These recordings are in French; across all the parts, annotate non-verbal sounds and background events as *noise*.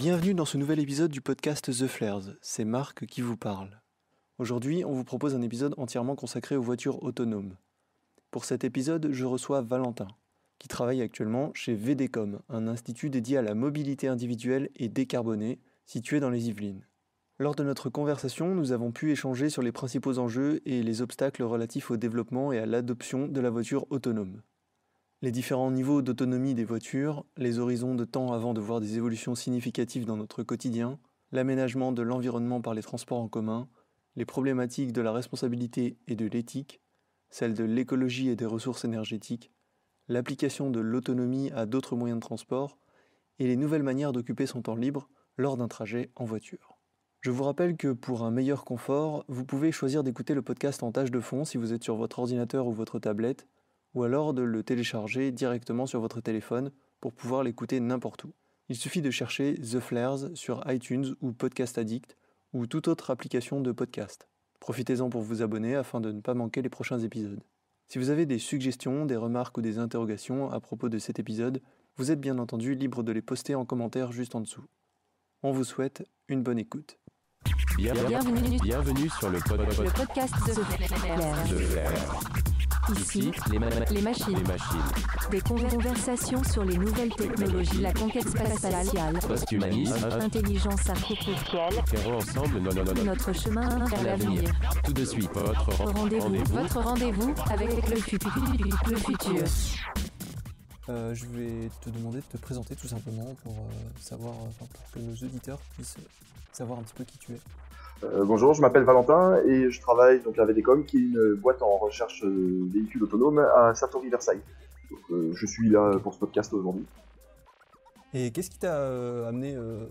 Bienvenue dans ce nouvel épisode du podcast The Flares, c'est Marc qui vous parle. Aujourd'hui, on vous propose un épisode entièrement consacré aux voitures autonomes. Pour cet épisode, je reçois Valentin, qui travaille actuellement chez VDCOM, un institut dédié à la mobilité individuelle et décarbonée, situé dans les Yvelines. Lors de notre conversation, nous avons pu échanger sur les principaux enjeux et les obstacles relatifs au développement et à l'adoption de la voiture autonome les différents niveaux d'autonomie des voitures, les horizons de temps avant de voir des évolutions significatives dans notre quotidien, l'aménagement de l'environnement par les transports en commun, les problématiques de la responsabilité et de l'éthique, celles de l'écologie et des ressources énergétiques, l'application de l'autonomie à d'autres moyens de transport, et les nouvelles manières d'occuper son temps libre lors d'un trajet en voiture. Je vous rappelle que pour un meilleur confort, vous pouvez choisir d'écouter le podcast en tâche de fond si vous êtes sur votre ordinateur ou votre tablette, ou alors de le télécharger directement sur votre téléphone pour pouvoir l'écouter n'importe où. Il suffit de chercher The Flares sur iTunes ou Podcast Addict ou toute autre application de podcast. Profitez-en pour vous abonner afin de ne pas manquer les prochains épisodes. Si vous avez des suggestions, des remarques ou des interrogations à propos de cet épisode, vous êtes bien entendu libre de les poster en commentaire juste en dessous. On vous souhaite une bonne écoute. Bienvenue, Bienvenue sur le, pod- le podcast The Flares. The Flares. Ici, les, ma- les machines. les machines. Des conversations sur les nouvelles technologies, la conquête spatiale, Posthumanisme. intelligence artificielle, Ferrons ensemble no- no- no- no- notre chemin vers l'avenir. Tout de suite, votre ren- Rendez-vous, votre rendez-vous avec le futur. Le futur. Euh, je vais te demander de te présenter tout simplement pour euh, savoir, enfin, pour que nos auditeurs puissent savoir un petit peu qui tu es. Euh, bonjour, je m'appelle Valentin et je travaille donc à VDCOM, qui est une boîte en recherche de véhicules autonomes à Satori Versailles. Donc, euh, je suis là pour ce podcast aujourd'hui. Et qu'est-ce qui t'a euh, amené euh,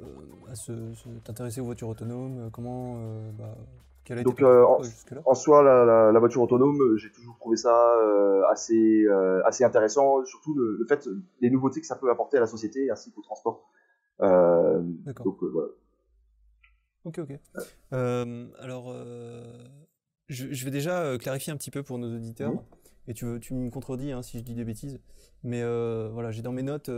à se, se- t'intéresser aux voitures autonomes euh, Comment, euh, bah, quel a été Donc, euh, en- En soi, la, la- la voiture autonome, euh, j'ai toujours trouvé ça euh, assez, euh, assez intéressant, surtout le, le fait des nouveautés que ça peut apporter à la société ainsi qu'au transport. Euh, D'accord. donc euh, voilà. Ok, ok. Euh, alors, euh, je, je vais déjà euh, clarifier un petit peu pour nos auditeurs, et tu, tu me contredis hein, si je dis des bêtises, mais voilà, j'ai dans mes notes,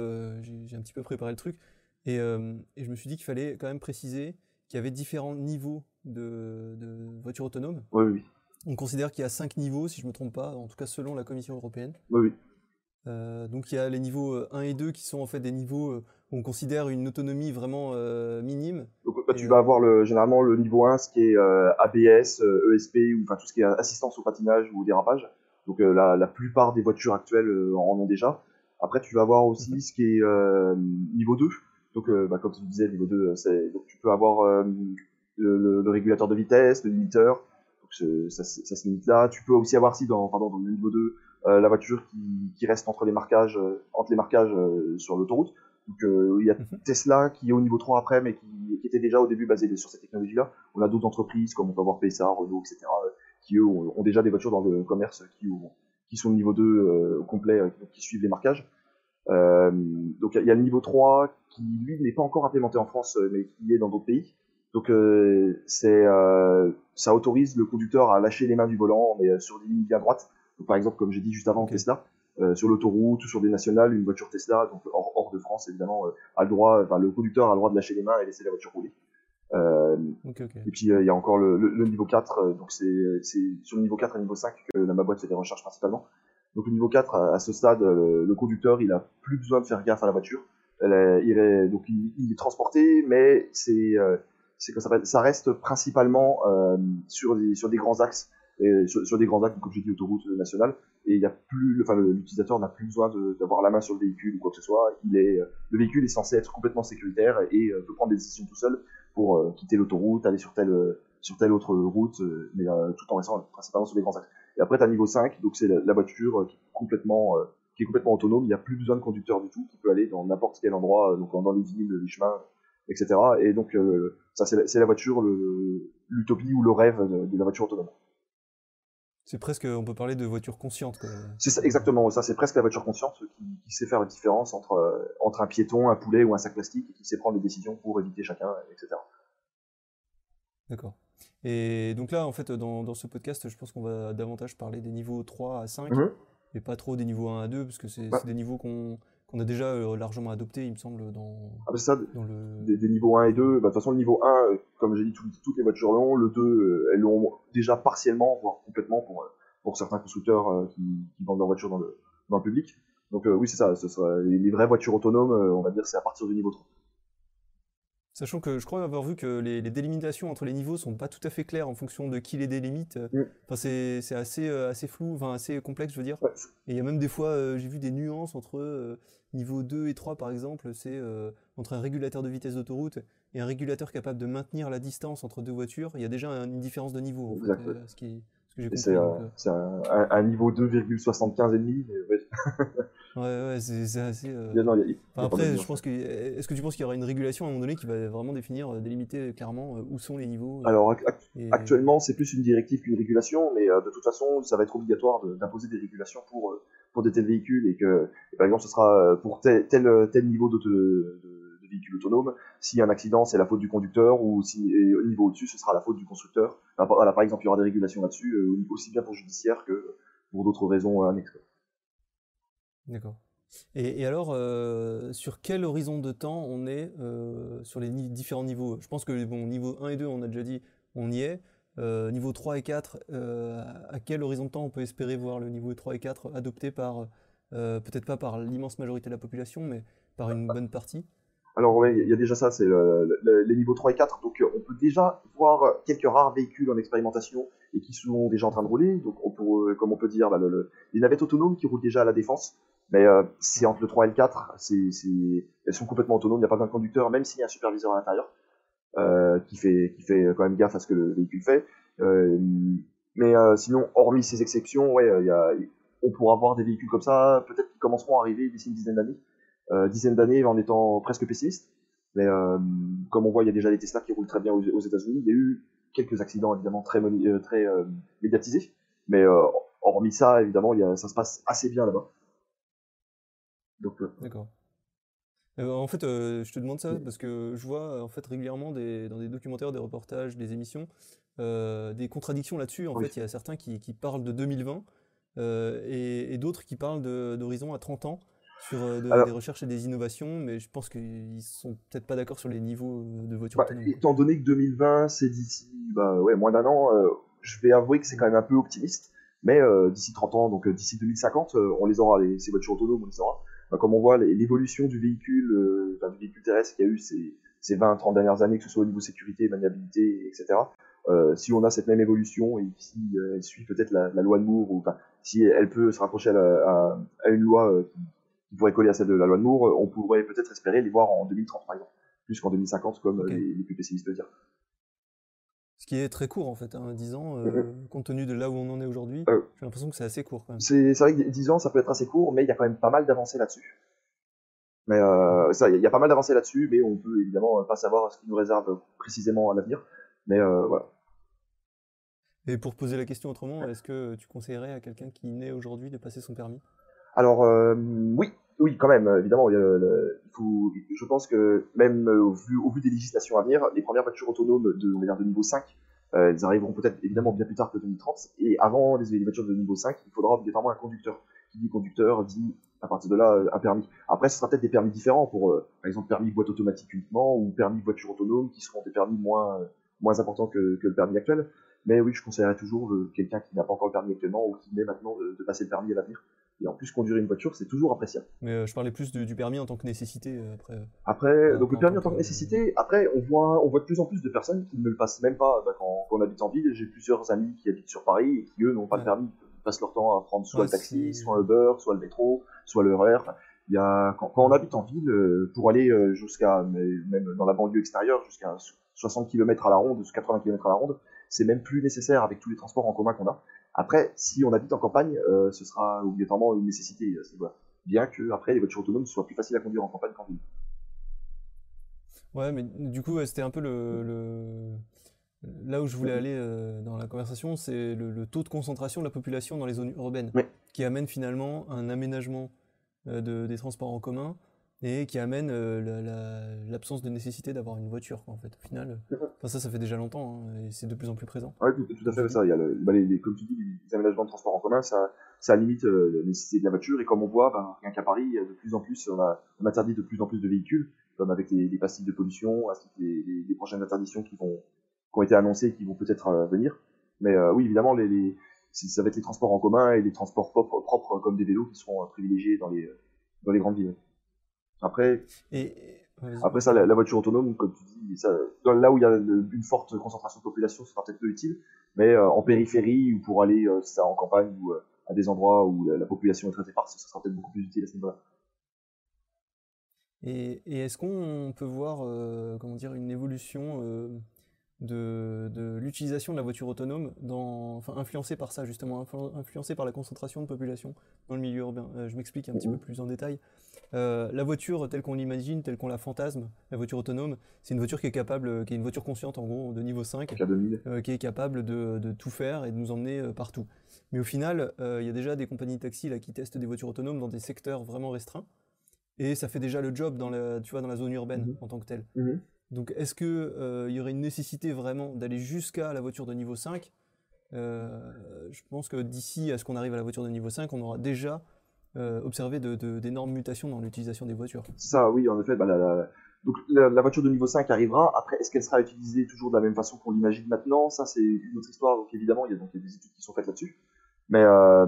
j'ai un petit peu préparé le truc, et, et je me suis dit qu'il fallait quand même préciser qu'il y avait différents niveaux de, de voitures autonomes. Oui, oui, On considère qu'il y a cinq niveaux, si je ne me trompe pas, en tout cas selon la Commission européenne. oui, oui. Euh, donc il y a les niveaux euh, 1 et 2 qui sont en fait des niveaux on considère une autonomie vraiment euh, minime. Donc bah, tu vas avoir le, généralement le niveau 1, ce qui est euh, ABS, euh, ESP, ou enfin tout ce qui est assistance au patinage ou au dérapage. Donc la, la plupart des voitures actuelles en ont déjà. Après tu vas avoir aussi ce qui est niveau 2. Donc bah, comme tu disais, niveau 2, euh, c'est donc tu peux avoir le, régulateur de vitesse, le limiteur. Donc ça, se- ça se limite là. Tu peux aussi avoir si dans pardon dans le niveau 2 euh, la voiture qui, qui reste entre les marquages entre les marquages sur l'autoroute. Donc euh, il y a Mhm. Tesla qui est au niveau 3 après, mais qui, qui était déjà au début basé sur cette technologie-là. On a d'autres entreprises comme on peut avoir PSA, Renault, etc., euh, qui eux ont, ont déjà des voitures dans le commerce qui, ont- qui sont au niveau 2 euh, au complet, euh, qui suivent les marquages. Euh, donc il y a le niveau 3 qui lui n'est pas encore implémenté en France, mais qui est dans d'autres pays. Donc euh, c'est euh, ça autorise le conducteur à lâcher les mains du volant, mais sur des lignes bien droites. Donc, par exemple, comme j'ai dit juste avant, Ok. Tesla, euh, sur l'autoroute ou sur des nationales, une voiture Tesla, donc hors, hors de France évidemment, euh, a le droit, enfin le conducteur a le droit de lâcher les mains et laisser la voiture rouler. Euh, et puis il y a encore le, le- le niveau 4, euh, donc c'est c'est sur le niveau 4 et le niveau 5 que la ma boîte fait des recherches principalement. Donc le niveau 4, à, à ce stade, le conducteur il a plus besoin de faire gaffe à la voiture. Elle est, il est, donc il, il est transporté, mais c'est ça, ça reste principalement sur, des, sur des grands axes, sur, des grands axes, comme j'ai dit, autoroute nationale, et il y a plus, enfin l'utilisateur n'a plus besoin d'avoir la main sur le véhicule ou quoi que ce soit. Euh, le véhicule est censé être complètement sécuritaire et euh, peut prendre des décisions tout seul pour euh, quitter l'autoroute, aller sur telle, sur telle autre route, mais tout en restant principalement sur des grands axes. Et après, tu as niveau 5, donc c'est la, voiture qui est complètement, autonome, il n'y a plus besoin de conducteur du tout, qui peut aller dans n'importe quel endroit, donc dans les villes, les chemins, etc. Et donc, ça, c'est la, voiture, l'utopie ou le rêve de, de la voiture autonome. C'est presque, on peut parler de voiture consciente. C'est ça, exactement ça, c'est presque la voiture consciente qui, qui sait faire la différence entre, euh, entre un piéton, un poulet ou un sac plastique, et qui sait prendre des décisions pour éviter chacun, etc. D'accord. Et donc là, en fait, dans, dans ce podcast, je pense qu'on va davantage parler des niveaux 3 à 5, Mhm. et pas trop des niveaux 1 à 2, parce que c'est Ouais. c'est des niveaux qu'on qu'on a déjà euh, largement adopté, il me semble, dans, Ah, bah, c'est ça, dans le. des, des niveaux 1 et 2, bah, de toute façon, le niveau 1, euh, comme j'ai dit, tout- toutes les voitures l'ont. Le 2, euh, elles l'ont déjà partiellement, voire complètement pour, pour certains constructeurs qui, qui vendent leurs voitures dans le, dans le public. Donc oui, c'est ça, ce sera, les, les vraies voitures autonomes, on va dire, c'est à partir du niveau 3. Sachant que je crois avoir vu que les, les délimitations entre les niveaux sont pas tout à fait claires en fonction de qui les délimite. Mm. Enfin, c'est c'est assez, euh, assez flou, enfin assez complexe, je veux dire. Ouais, Et il y a même des fois, euh, j'ai vu des nuances entre euh, niveau 2 et 3, par exemple, c'est euh, entre un régulateur de vitesse d'autoroute et un régulateur capable de maintenir la distance entre deux voitures, il y a déjà un- une différence de niveau, en fait, Exact, ce, qui, c'est euh, euh, c'est un, un- un niveau 2,75 et demi. mais ouais, *laughs* ouais, c'est assez... euh, non, y a- y a Enfin, de après, je pense que... Est-ce que tu penses qu'il y aura une régulation à un moment donné qui va vraiment définir, délimiter clairement où sont les niveaux Alors, ac- ac- et- Actuellement, c'est plus une directive qu'une régulation, mais de toute façon, ça va être obligatoire de- d'imposer des régulations pour, pour des tels véhicules et que, et par exemple, ce sera pour tel, tel, tel niveau d'auto- de, de véhicule autonome. S'il y a un accident, c'est la faute du conducteur, ou si au niveau au-dessus, ce sera la faute du constructeur. Voilà, par exemple, il y aura des régulations là-dessus, euh, aussi bien pour judiciaire que pour d'autres raisons euh, annexes. D'accord. Et, alors, euh, sur quel horizon de temps on est sur les différents niveaux? Je pense que bon, niveau 1 et 2, on a déjà dit, on y est. Niveau 3 et 4, euh, à quel horizon de temps on peut espérer voir le niveau 3 et 4 adopté par, peut-être pas par l'immense majorité de la population, mais par une bonne partie? Alors ouais, il y a déjà ça, c'est le- le- les niveaux 3 et 4. Donc euh, on peut déjà voir quelques rares véhicules en expérimentation et qui sont déjà en train de rouler. Donc on euh, comme on peut dire, bah, le- le- les navettes autonomes qui roulent déjà à la défense. Mais euh, c'est entre le 3 et le 4, c'est, c'est- elles sont complètement autonomes, il n'y a pas besoin de conducteur, même s'il y a un superviseur à l'intérieur qui, fait, quand même gaffe à ce que le véhicule fait. Mais sinon, hormis ces exceptions, on pourra voir des véhicules comme ça, peut-être qui commenceront à arriver d'ici une dizaine d'années dizaine d'années en étant presque pessimiste. Mais euh, comme on voit, il y a déjà les Tesla qui roulent très bien aux, aux États-Unis. Il y a eu quelques accidents évidemment très, euh, très euh, médiatisés. Mais euh, hormis ça, évidemment, il y a, ça se passe assez bien là-bas. Donc, euh, D'accord. Euh, en fait, euh, je te demande ça parce que je vois euh, en fait régulièrement des, dans des documentaires, des reportages, des émissions, euh, des contradictions là-dessus. En Oui. fait, il y a certains qui, qui parlent de 2020 euh, et, et d'autres qui parlent d'horizon à 30 ans sur euh, de- Alors- des recherches et des innovations, mais je pense qu'ils sont peut-être pas d'accord sur les niveaux euh, de voitures bah, autonomes. étant donné que 2020, c'est d'ici bah, ouais, moins d'un an, euh, je vais avouer que c'est quand même un peu optimiste. Mais euh, d'ici 30 ans, donc d'ici 2050, euh, on les aura, les, ces voitures autonomes, on les aura. Bah, comme on voit, l'évolution du véhicule, enfin, du véhicule terrestre qu'il y a eu ces, ces 20-30 dernières années, que ce soit au niveau sécurité, maniabilité, etc. Euh, si on a cette même évolution et si euh, elle suit peut-être la, la loi de Moore, ou si elle peut se rapprocher à, la- à- à une loi euh, qui, pourrait coller à celle de la loi de Moore, on pourrait peut-être espérer les voir en 2030 par exemple, plus qu'en 2050 comme euh, les, les plus pessimistes le disent. Ce qui est très court en fait, hein, 10 ans, euh, compte tenu de là où on en est aujourd'hui, Euh. j'ai l'impression que c'est assez court quand même. C'est vrai que 10 ans, ça peut être assez court, mais il y a quand même pas mal d'avancées là-dessus. Mais euh, ça, il y, a- il y a pas mal d'avancées là-dessus, mais on peut évidemment pas savoir ce qui nous réserve précisément à l'avenir. Mais euh, voilà. Et pour poser la question autrement, est-ce que tu conseillerais à quelqu'un qui naît aujourd'hui de passer son permis? Alors euh, oui, oui, quand même, évidemment. le- il faut, je pense que même euh, au vu, des législations à venir, les premières voitures autonomes de, on va dire, de niveau 5, euh, elles arriveront peut-être évidemment bien plus tard que 2030. Et avant les, voitures de niveau 5, il faudra obligatoirement un conducteur. Qui dit conducteur dit à partir de là un permis. Après, ce sera peut-être des permis différents pour, par exemple, permis boîte automatique uniquement ou permis voiture autonome qui seront des permis moins, moins importants que, que le permis actuel. Mais oui, je conseillerais toujours quelqu'un qui n'a pas encore le permis actuellement ou qui naît maintenant de passer le permis à l'avenir. Et en plus, conduire une voiture, c'est toujours appréciable. Mais euh, je parlais plus du, du permis en tant que nécessité euh, après. euh. Après, donc le permis en tant que nécessité, après, on voit, on voit de plus en plus de personnes qui ne le passent même pas bah, quand, quand on habite en ville. J'ai plusieurs amis qui habitent sur Paris et qui, eux, n'ont pas Ouais. de permis. Ils passent leur temps à prendre soit Ouais, le taxi, soit Uber, soit le métro, soit le RER. Il y a, quand, quand on habite en ville, pour aller jusqu'à, même dans la banlieue extérieure, jusqu'à 60 km à la ronde, 80 km à la ronde, c'est même plus nécessaire avec tous les transports en commun qu'on a. Après, si on habite en campagne, euh, ce sera obligatoirement une nécessité. niveau-là. Bien que, après, les voitures autonomes soient plus faciles à conduire en campagne qu'en ville. Ouais, mais du coup, c'était un peu le, le- Là où je voulais aller euh, dans la conversation, c'est le, le taux de concentration de la population dans les zones urbaines, Ouais. qui amène finalement un aménagement euh, de, des transports en commun et qui amène euh, la- la- l'absence de nécessité d'avoir une voiture, quoi, en fait, au final. Enfin, ça, ça fait déjà longtemps, hein, et c'est de plus en plus présent. Ouais, tout, tout à fait ça. Il y a le, bah, les, les- comme tu dis, les aménagements de transport en commun, ça, ça limite euh, la nécessité de la voiture. Et comme on voit, ben, rien qu'à Paris, de plus en plus, on, a, on interdit de plus en plus de véhicules, comme avec les, les pastilles de pollution, ainsi que les, les, les prochaines interdictions qui vont qui ont été annoncées et qui vont peut-être euh, venir. Mais oui, évidemment, les, ça va être les transports en commun et les transports propres, propres comme des vélos qui seront privilégiés dans les, dans les grandes villes. Après, Et, après ça, la, la voiture autonome, comme tu dis, ça, dans- là où il y a une forte concentration de population, ce sera peut-être peu utile, mais euh, en périphérie ou pour aller euh, ça, en campagne ou euh, à des endroits où la, la population est très éparse, ce sera peut-être beaucoup plus utile à ce niveau-là. Et, et est-ce qu'on peut voir euh, comment dire, une évolution euh, de, de l'utilisation de la voiture autonome, dans, enfin, influencée par ça justement, influ- influencée par la concentration de population dans le milieu urbain Euh, Je m'explique un petit Mhm. peu plus en détail. Euh, la voiture telle qu'on l'imagine, telle qu'on la fantasme, la voiture autonome, c'est une voiture qui est capable, qui est une voiture consciente en gros de niveau 5, Donc à 2000. euh, qui est capable de, de tout faire et de nous emmener euh, partout. Mais au final, euh, il y a déjà des compagnies de taxi là, qui testent des voitures autonomes dans des secteurs vraiment restreints. Et ça fait déjà le job dans la, tu vois, dans la zone urbaine Mhm. en tant que telle. Mhm. Donc est-ce qu'il il y aurait une nécessité vraiment d'aller jusqu'à la voiture de niveau 5 Euh, Je pense que d'ici à ce qu'on arrive à la voiture de niveau 5, on aura déjà euh, observé d'énormes mutations dans l'utilisation des voitures. Ça, oui, en effet, bah, la, donc, la, voiture de niveau 5 arrivera. Après, est-ce qu'elle sera utilisée toujours de la même façon qu'on l'imagine maintenant? Ça, c'est une autre histoire. Donc, évidemment, il y a, donc, des études qui sont faites là-dessus. Mais, euh,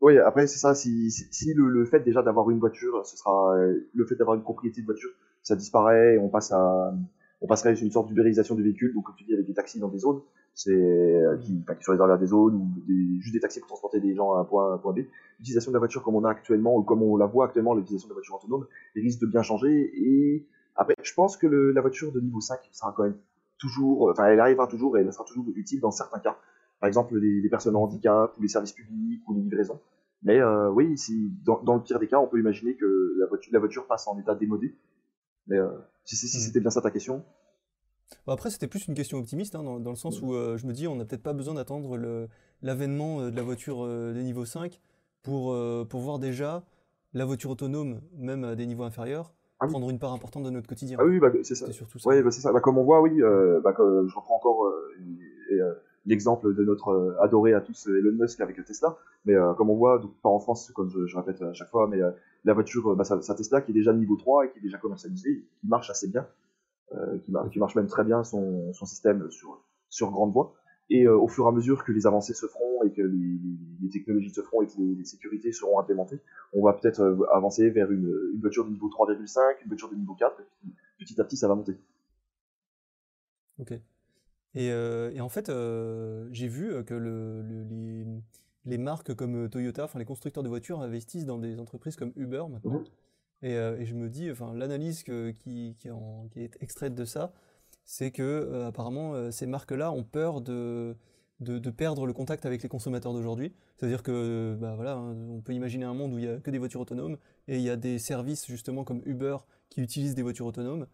oui, après, c'est ça. Si, le, fait déjà d'avoir une voiture, ce sera euh, le fait d'avoir une propriété de voiture, ça disparaît. et On passe à, on passerait sur une sorte d'ubérisation du véhicule. Donc, comme tu dis, avec des taxis dans des zones, c'est euh, qui, enfin, qui sont réservés à des zones ou des, juste des taxis pour transporter des gens à un point, à un point B. L'utilisation de la voiture comme on a actuellement ou comme on la voit actuellement, l'utilisation de la voiture autonome, risque de bien changer. Et après, je pense que le- la voiture de niveau 5 sera quand même toujours, enfin, elle arrivera toujours et elle sera toujours utile dans certains cas. Par exemple, les, les personnes en handicap ou les services publics ou les livraisons. Mais euh, oui, si, dans, dans le pire des cas, on peut imaginer que la voiture, la voiture passe en état démodé. Mais euh, si, si, si Mm. c'était bien ça ta question, Bon, après, c'était plus une question optimiste, hein, dans, dans le sens où euh, je me dis, on n'a peut-être pas besoin d'attendre l'avènement euh, de la voiture euh, des niveaux 5 pour, pour voir déjà la voiture autonome, même à des niveaux inférieurs, Ah oui. prendre une part importante de notre quotidien. ah oui, bah, c'est ça. Surtout ça. Oui, bah, ça. Bah, comme on voit, oui, bah, je reprends encore l'exemple de notre adoré à tous Elon Musk avec Tesla. Mais comme on voit, donc, pas en France, comme je, je répète à chaque fois, mais la voiture, euh, bah, sa, Tesla qui est déjà niveau 3 et qui est déjà commercialisée, qui marche assez bien, euh, qui, mar- qui marche même très bien son, système sur, sur grande voie. Et euh, au fur et à mesure que les avancées se feront et que les, technologies se feront et que les, sécurités seront implémentées, on va peut-être avancer vers une, une voiture de niveau 3,5, une voiture de niveau 4, et petit à petit ça va monter. Ok. Et, et en fait, j'ai vu que le, le- les, les marques comme euh, Toyota, enfin les constructeurs de voitures investissent dans des entreprises comme Uber maintenant. Et, euh, et je me dis, enfin l'analyse qui, qui, en- qui est extraite de ça, c'est que euh, apparemment euh, ces marques-là ont peur de, de, de perdre le contact avec les consommateurs d'aujourd'hui. C'est-à-dire que, bah voilà, hein, on peut imaginer un monde où il y a que des voitures autonomes et il y a des services justement comme Uber qui utilisent des voitures autonomes.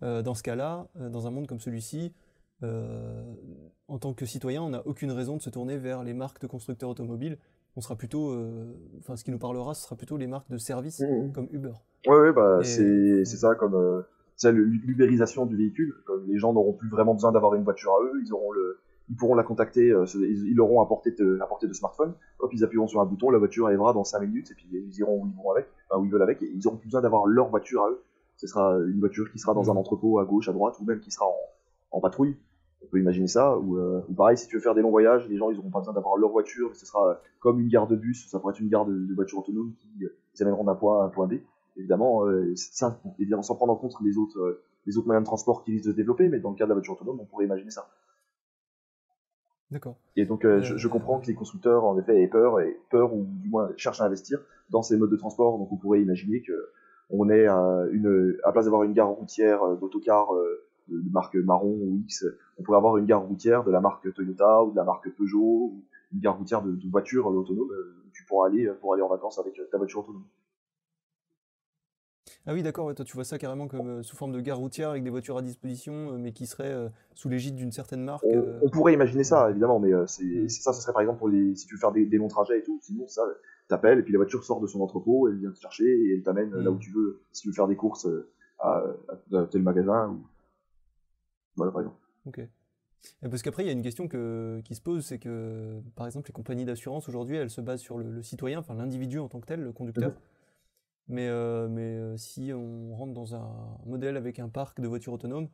Dans ce cas-là, dans un monde comme celui-ci, en tant que citoyen, on n'a aucune raison de se tourner vers les marques de constructeurs automobiles. On sera plutôt, euh, enfin, ce qui nous parlera, ce sera plutôt les marques de services comme Uber. Ouais, ouais, bah, Et- c'est c'est ça, comme euh, c'est l'ubérisation du véhicule. Comme les gens n'auront plus vraiment besoin d'avoir une voiture à eux, ils auront le, ils pourront la contacter, euh, ils, l'auront à portée de, à portée de smartphone. Hop, ils appuieront sur un bouton, la voiture arrivera dans 5 minutes, et puis ils iront où ils vont avec, enfin, où ils veulent avec, et ils auront plus besoin d'avoir leur voiture à eux. Ce sera une voiture qui sera dans Mhm. un entrepôt à gauche, à droite, ou même qui sera en, en patrouille. On peut imaginer ça, ou, euh, ou pareil, si tu veux faire des longs voyages, les gens ils auront pas besoin d'avoir leur voiture, mais ce sera euh, comme une gare de bus, ça pourrait être une gare de, de voitures autonomes qui euh, les amèneront d'un point A à un point B évidemment, euh, ça, évidemment, sans prendre en compte les autres, euh, les autres moyens de transport qui risquent de se développer, mais dans le cas de la voiture autonome, on pourrait imaginer ça. D'accord. Et donc, je, je comprends que les constructeurs, en effet, aient peur, et peur ou du moins cherchent à investir dans ces modes de transport. Donc, on pourrait imaginer que on est à une, à place d'avoir une gare routière d'autocars euh, de marque marron ou X, on pourrait avoir une gare routière de la marque Toyota ou de la marque Peugeot, ou une gare routière de, de voitures autonomes. euh, où tu pourras aller euh, pour aller en vacances avec euh, ta voiture autonome. Ah oui, d'accord, ouais, toi tu vois ça carrément comme euh, sous forme de gare routière avec des voitures à disposition, euh, mais qui seraient euh, sous l'égide d'une certaine marque. On, euh, on pourrait imaginer ça, évidemment, mais euh, c'est Mm. ça, ce serait par exemple pour les, si tu veux faire des, des longs trajets et tout. Sinon, ça, t'appelles et puis la voiture sort de son entrepôt, elle vient te chercher et elle t'amène là Mm. où tu veux. Si tu veux faire des courses euh, à, à tel magasin ou voilà, par exemple. Ok. Parce qu'après, il y a une question que, qui se pose, c'est que, par exemple, les compagnies d'assurance, aujourd'hui, elles se basent sur le, le citoyen, enfin l'individu en tant que tel, le conducteur. Mais, euh, mais euh, si on rentre dans un modèle avec un parc de voitures autonomes,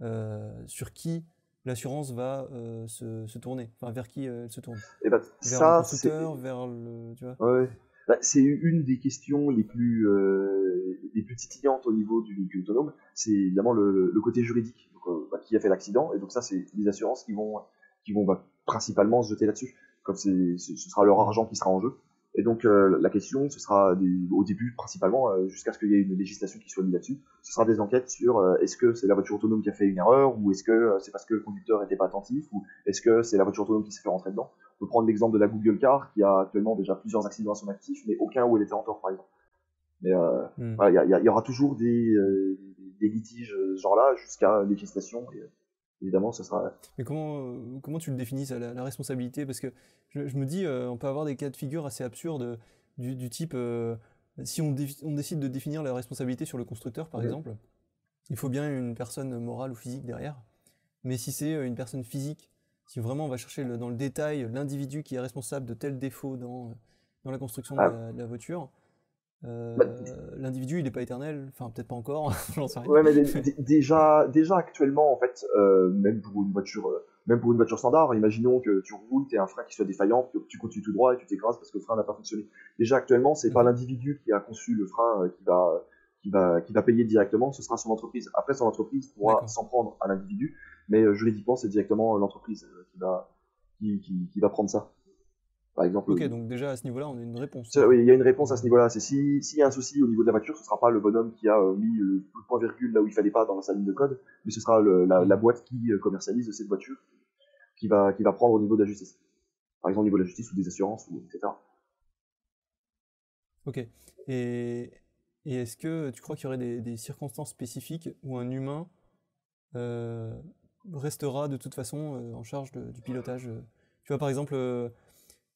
euh, sur qui l'assurance va euh, se, se tourner? Enfin, vers qui elle se tourne? Et bah, Vers ça, le c'est constructeur, vers le... Tu vois? Ouais. Bah, c'est une des questions les plus, les plus titillantes au niveau du véhicule autonome, c'est évidemment le, le côté juridique. Qui a fait l'accident Et donc ça, c'est les assurances qui vont, qui vont bah, principalement se jeter là-dessus. Comme c'est, ce sera leur argent qui sera en jeu. Et donc euh, la question, ce sera des- au début principalement, euh, jusqu'à ce qu'il y ait une législation qui soit mise là-dessus, ce sera des enquêtes sur euh, est-ce que c'est la voiture autonome qui a fait une erreur, ou est-ce que c'est parce que le conducteur n'était pas attentif, ou est-ce que c'est la voiture autonome qui s'est fait rentrer dedans. On peut prendre l'exemple de la Google Car, qui a actuellement déjà plusieurs accidents à son actif, mais aucun où elle était en tort, par exemple. Mais Hmm. voilà, il y, aura toujours des, des litiges euh, ce genre-là jusqu'à législation. Et, euh, évidemment, ce sera. Mais comment, euh, comment tu le définis, ça, la, la responsabilité? Parce que je, je me dis, euh, on peut avoir des cas de figure assez absurdes du, du type, euh, si on, décide de définir la responsabilité sur le constructeur, par exemple, il faut bien une personne morale ou physique derrière. Mais si c'est une personne physique, si vraiment on va chercher le- dans le détail l'individu qui est responsable de tel défaut dans, dans la construction de Ah. la, de la voiture, euh, Bah, l'individu il n'est pas éternel, enfin peut-être pas encore, *laughs* j'en sais rien. Ouais, mais déjà, déjà actuellement, en fait, euh, même pour une voiture, euh, même pour une voiture standard, imaginons que tu roules, tu un frein qui soit défaillant, que tu continues tout droit et tu t'écrases parce que le frein n'a pas fonctionné. Déjà actuellement, c'est pas Mhm. l'individu qui a conçu le frein euh, qui va, qui va, qui va payer directement, ce sera son entreprise. Après, son entreprise pourra s'en prendre à l'individu, mais euh, juridiquement, c'est directement euh, l'entreprise euh, qui va, qui, qui, qui va prendre ça. Par exemple. Ok, donc déjà à ce niveau-là, on a une réponse. Oui, il y a une réponse à ce niveau-là. C'est si s'il y a un souci au niveau de la voiture, ce sera pas le bonhomme qui a euh, mis le, point virgule là où il fallait pas dans sa ligne de code, mais ce sera le- la, la boîte qui euh, commercialise cette voiture qui va qui va prendre au niveau de la justice. Par exemple au niveau de la justice ou des assurances ou etc. Ok. Et, et est-ce que tu crois qu'il y aurait des, des circonstances spécifiques où un humain euh, restera de toute façon euh, en charge de- du pilotage euh? Tu vois, par exemple, euh,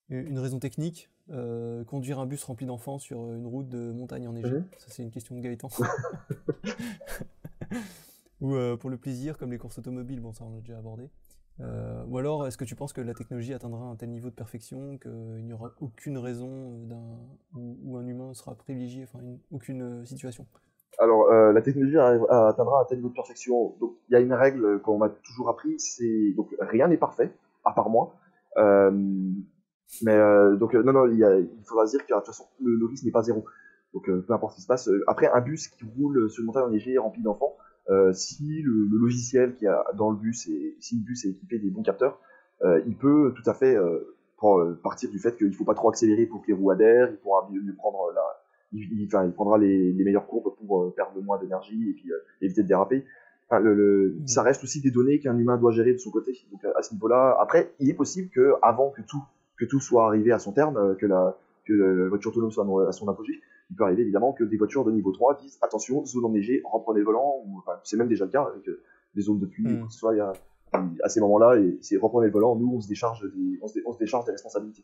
une raison technique, euh, conduire un bus rempli d'enfants sur euh, une route de montagne enneigée. Mhm. Ça, c'est une question de Gaëtan. *laughs* Ou euh, pour le plaisir, comme les courses automobiles, bon, ça on l'a déjà abordé. Euh, ou alors, est-ce que tu penses que la technologie atteindra un tel niveau de perfection qu'il n'y aura aucune raison d'un où, où un humain sera privilégié, enfin une- aucune situation? Alors la technologie atteindra un tel niveau de perfection. Donc il y a une règle qu'on m'a toujours appris, c'est donc rien n'est parfait à part moi. Euh, mais euh, donc euh, non non, il, y a- il faudra se dire que de toute façon le, le risque n'est pas zéro. Donc euh, peu importe ce qui se passe. Après un bus qui roule sur une montagne enneigée rempli d'enfants, euh, si le, le logiciel qui a dans le bus et si le bus est équipé des bons capteurs, euh, il peut tout à fait euh, partir du fait qu'il ne faut pas trop accélérer pour que les roues adhèrent. Il pourra mieux, prendre la, il, il- enfin, il prendra les, les meilleures courbes pour perdre le moins d'énergie et puis éviter de déraper. Enfin, le, le- Mhm. Ça reste aussi des données qu'un humain doit gérer de son côté. Donc à ce niveau-là, après, il est possible que avant que tout que tout soit arrivé à son terme, euh, que la que la voiture autonome soit à son apogée, il peut arriver évidemment que des voitures de niveau 3 disent attention, zone enneigée, reprenez le volant, ou enfin, c'est même déjà le cas avec euh, des zones de pluie, quoi que ce soit, il y a, à ces moments-là, et c'est reprenez le volant, nous on se décharge des, on se, dé- on se décharge des responsabilités.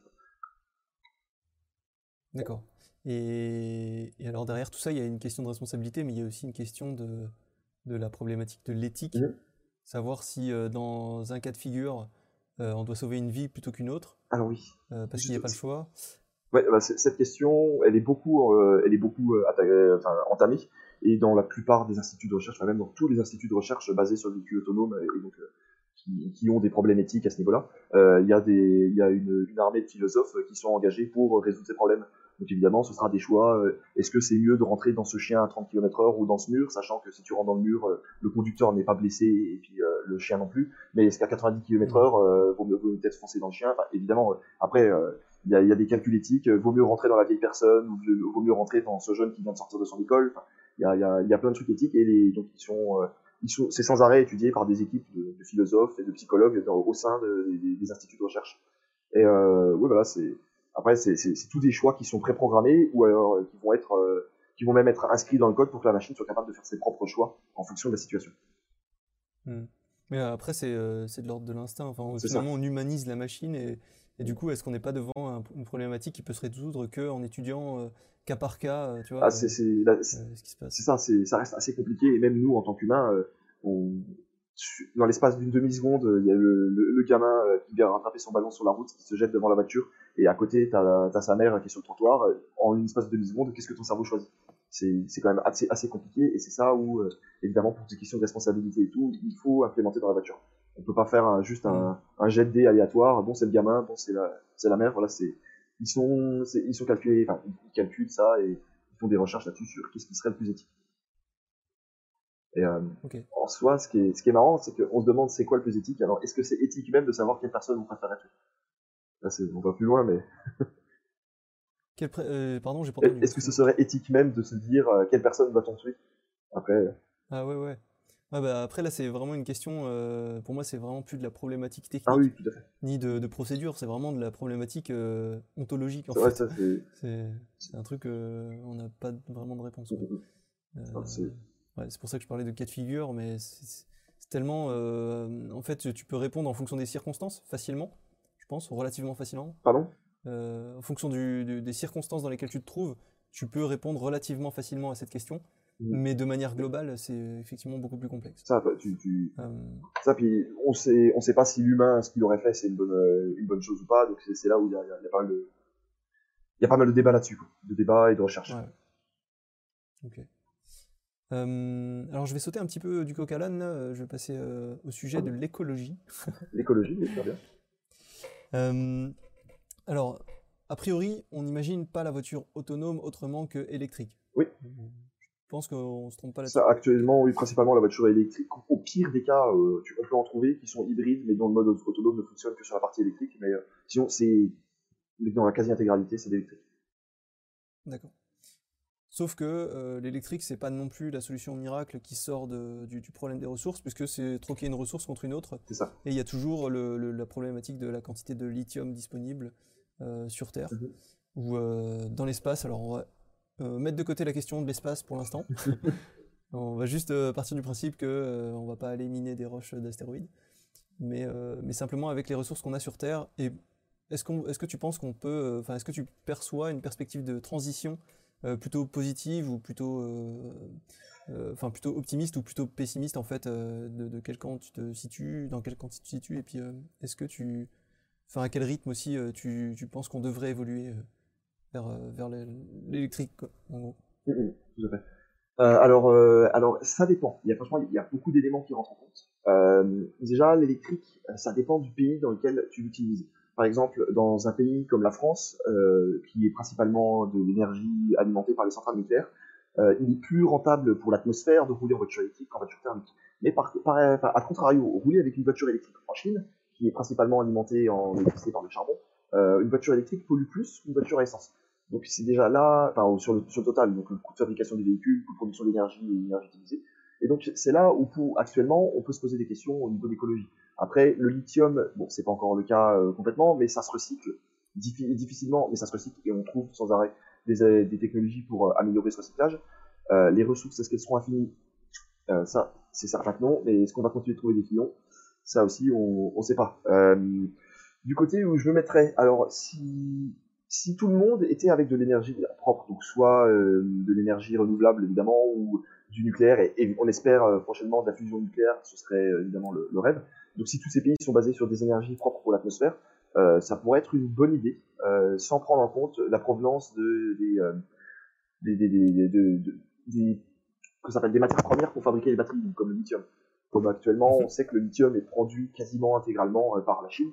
D'accord. Et, et alors derrière tout ça, il y a une question de responsabilité, mais il y a aussi une question de, de la problématique de l'éthique. Mhm. Savoir si euh, dans un cas de figure, euh, on doit sauver une vie plutôt qu'une autre, Alors oui. euh, parce qu'il n'y a pas le choix. Ouais, bah, cette question, elle est beaucoup, euh, elle est beaucoup euh, enfin, entamée, et dans la plupart des instituts de recherche, enfin, même dans tous les instituts de recherche basés sur le véhicule autonome, et, donc euh, qui, qui ont des problèmes éthiques à ce niveau-là, euh, il y a des, y a une, une armée de philosophes qui sont engagés pour résoudre ces problèmes. Donc évidemment, ce sera des choix. euh, Est-ce que c'est mieux de rentrer dans ce chien à 30 km/h ou dans ce mur, sachant que si tu rentres dans le mur, euh, le conducteur n'est pas blessé et puis euh, le chien non plus. Mais est-ce qu'à 90 km/h, euh, vaut mieux vaut mieux peut-être foncer dans le chien? Enfin, Évidemment, après. euh, il y, a, il y a des calculs éthiques, vaut mieux rentrer dans la vieille personne, ou vaut- vaut mieux rentrer dans ce jeune qui vient de sortir de son école. Enfin, il, y a, il, y a, y a plein de trucs éthiques et les, donc ils sont, ils sont, c'est sans arrêt étudié par des équipes de, de philosophes et de psychologues dans- au sein de- des, des instituts de recherche. Et euh, oui, voilà, c'est après c'est, tous des choix qui sont préprogrammés ou alors euh, qui vont être, euh, qui vont même être inscrits dans le code pour que la machine soit capable de faire ses propres choix en fonction de la situation. Hmm. Mais euh, après, c'est euh, de l'ordre de l'instinct. Enfin, finalement, on humanise la machine et, et du coup, est-ce qu'on n'est pas devant un- une problématique qui peut se résoudre qu'en étudiant euh, cas par cas, tu vois, Ah, c'est, ce ça, ça reste assez compliqué et même nous en tant qu'humains, on, dans l'espace d'une demi-seconde, euh, il y a le, le, le gamin euh, qui vient rattraper son ballon sur la route, qui se jette devant la voiture, et à côté, t'as as sa mère qui est sur le trottoir. euh, En une espace de demi-seconde, qu'est-ce que ton cerveau choisit? C'est quand même assez, assez compliqué, et c'est ça où, euh, évidemment, pour ces questions de responsabilité et tout, il faut implémenter dans la voiture. On peut pas faire un- juste un, un jet de dés aléatoire. Bon, c'est le gamin, bon, c'est la, la mère. Voilà, c'est ils sont, c'est- ils sont calculés, enfin, ils calculent ça et ils font des recherches là-dessus sur qu'est-ce qui serait le plus éthique. Et euh, Ok. en soi, ce qui est, ce qui est marrant, c'est qu'on se demande c'est quoi le plus éthique. Alors, est-ce que c'est éthique même de savoir quelle personne on préfère tuer? Là, c'est, on va plus loin, mais *laughs* Quel euh, pardon, j'ai pas entendu. est-ce que ce serait éthique même de se dire euh, quelle personne va-t-on tuer? Après, Ah ouais, ouais. Ouais, bah, après, là, c'est vraiment une question. euh, pour moi, c'est vraiment plus de la problématique technique, ah oui, fait. ni de, de procédure, c'est vraiment de la problématique euh, ontologique. En fait. c'est. Un truc, euh, on n'a pas vraiment de réponse. quoi. C'est- ouais, c'est pour ça que je parlais de cas de figure, mais c'est tellement. euh, en fait, tu peux répondre en fonction des circonstances facilement, je pense, relativement facilement. Pardon? Euh, en fonction du- du- des circonstances dans lesquelles tu te trouves, tu peux répondre relativement facilement à cette question, Mhm. mais de manière globale, c'est effectivement beaucoup plus complexe. Ça, tu, tu, Euh, Ça, puis on sait, on sait pas si l'humain, ce qu'il aurait fait, c'est une bonne, une bonne chose ou pas. Donc c'est là où il y a, il y a- il y a pas mal de, il y a pas mal de débats là-dessus, de débats et de recherches. Ouais. Ok. Euh, alors je vais sauter un petit peu du coq à l'âne, là. je vais passer euh, au sujet de l'écologie. *laughs* L'écologie, c'est très bien. Euh, alors, a priori, on n'imagine pas la voiture autonome autrement que électrique. Oui. Je pense qu'on se trompe pas là-dessus. Actuellement, oui, principalement la voiture électrique. Au pire des cas, euh, tu, on peut en trouver qui sont hybrides, mais dont le mode autonome ne fonctionne que sur la partie électrique. Mais euh, sinon, c'est dans la quasi-intégralité, c'est l'électrique. D'accord. Sauf que euh, l'électrique, c'est pas non plus la solution miracle qui sort de- du, du problème des ressources, puisque c'est troquer une ressource contre une autre. C'est ça. Et il y a toujours le- le- la problématique de la quantité de lithium disponible euh, sur Terre Mhm. ou euh, dans l'espace. Alors on va euh, mettre de côté la question de l'espace pour l'instant. *laughs* on va juste partir du principe que on va pas aller miner des roches d'astéroïdes, mais, mais simplement avec les ressources qu'on a sur Terre. Et est-ce qu'on, est-ce que tu penses qu'on peut, enfin, est-ce que tu perçois une perspective de transition plutôt positive ou plutôt, euh, euh, enfin plutôt optimiste ou plutôt pessimiste en fait euh, de, quel camp tu te situes, dans quel camp tu te situes et puis euh, est-ce que tu, enfin à quel rythme aussi euh, tu, tu penses qu'on devrait évoluer euh, vers, euh, vers l'é- l'électrique en gros? Euh, alors, euh, alors, ça dépend. Il y a, franchement, il y a beaucoup d'éléments qui rentrent en compte. Euh, déjà, l'électrique, euh, ça dépend du pays dans lequel tu l'utilises. Par exemple, dans un pays comme la France, euh, qui est principalement de l'énergie alimentée par les centrales nucléaires, euh, il est plus rentable pour l'atmosphère de rouler en voiture électrique qu'en voiture thermique. Mais par, à contrario, rouler avec une voiture électrique en Chine, qui est principalement alimentée en électricité par le charbon, euh, une voiture électrique pollue plus qu'une voiture à essence. Donc c'est déjà là, sur le, sur le total, donc le coût de fabrication des véhicules, le coût de production d'énergie et l'énergie utilisée. Et donc c'est là où actuellement on peut se poser des questions au niveau d'écologie. Après le lithium, bon c'est pas encore le cas euh, complètement, mais ça se recycle diffi- difficilement, mais ça se recycle et on trouve sans arrêt des, euh, technologies pour euh, améliorer ce recyclage. Les ressources, est-ce qu'elles seront infinies? Ça c'est certain que non, mais est-ce qu'on va continuer de trouver des filons Ça aussi on ne sait pas. Du côté où je me mettrais, alors si si tout le monde était avec de l'énergie propre, donc soit de l'énergie renouvelable évidemment, ou du nucléaire, et, on espère euh, prochainement de la fusion nucléaire, ce serait euh, évidemment le, rêve. Donc si tous ces pays sont basés sur des énergies propres pour l'atmosphère, euh, ça pourrait être une bonne idée, sans prendre en compte la provenance de, des, des, des, des, des- de- de- des- que ça des matières premières pour fabriquer les batteries, comme le lithium. Comme actuellement, on sait que le lithium est produit quasiment intégralement par la Chine.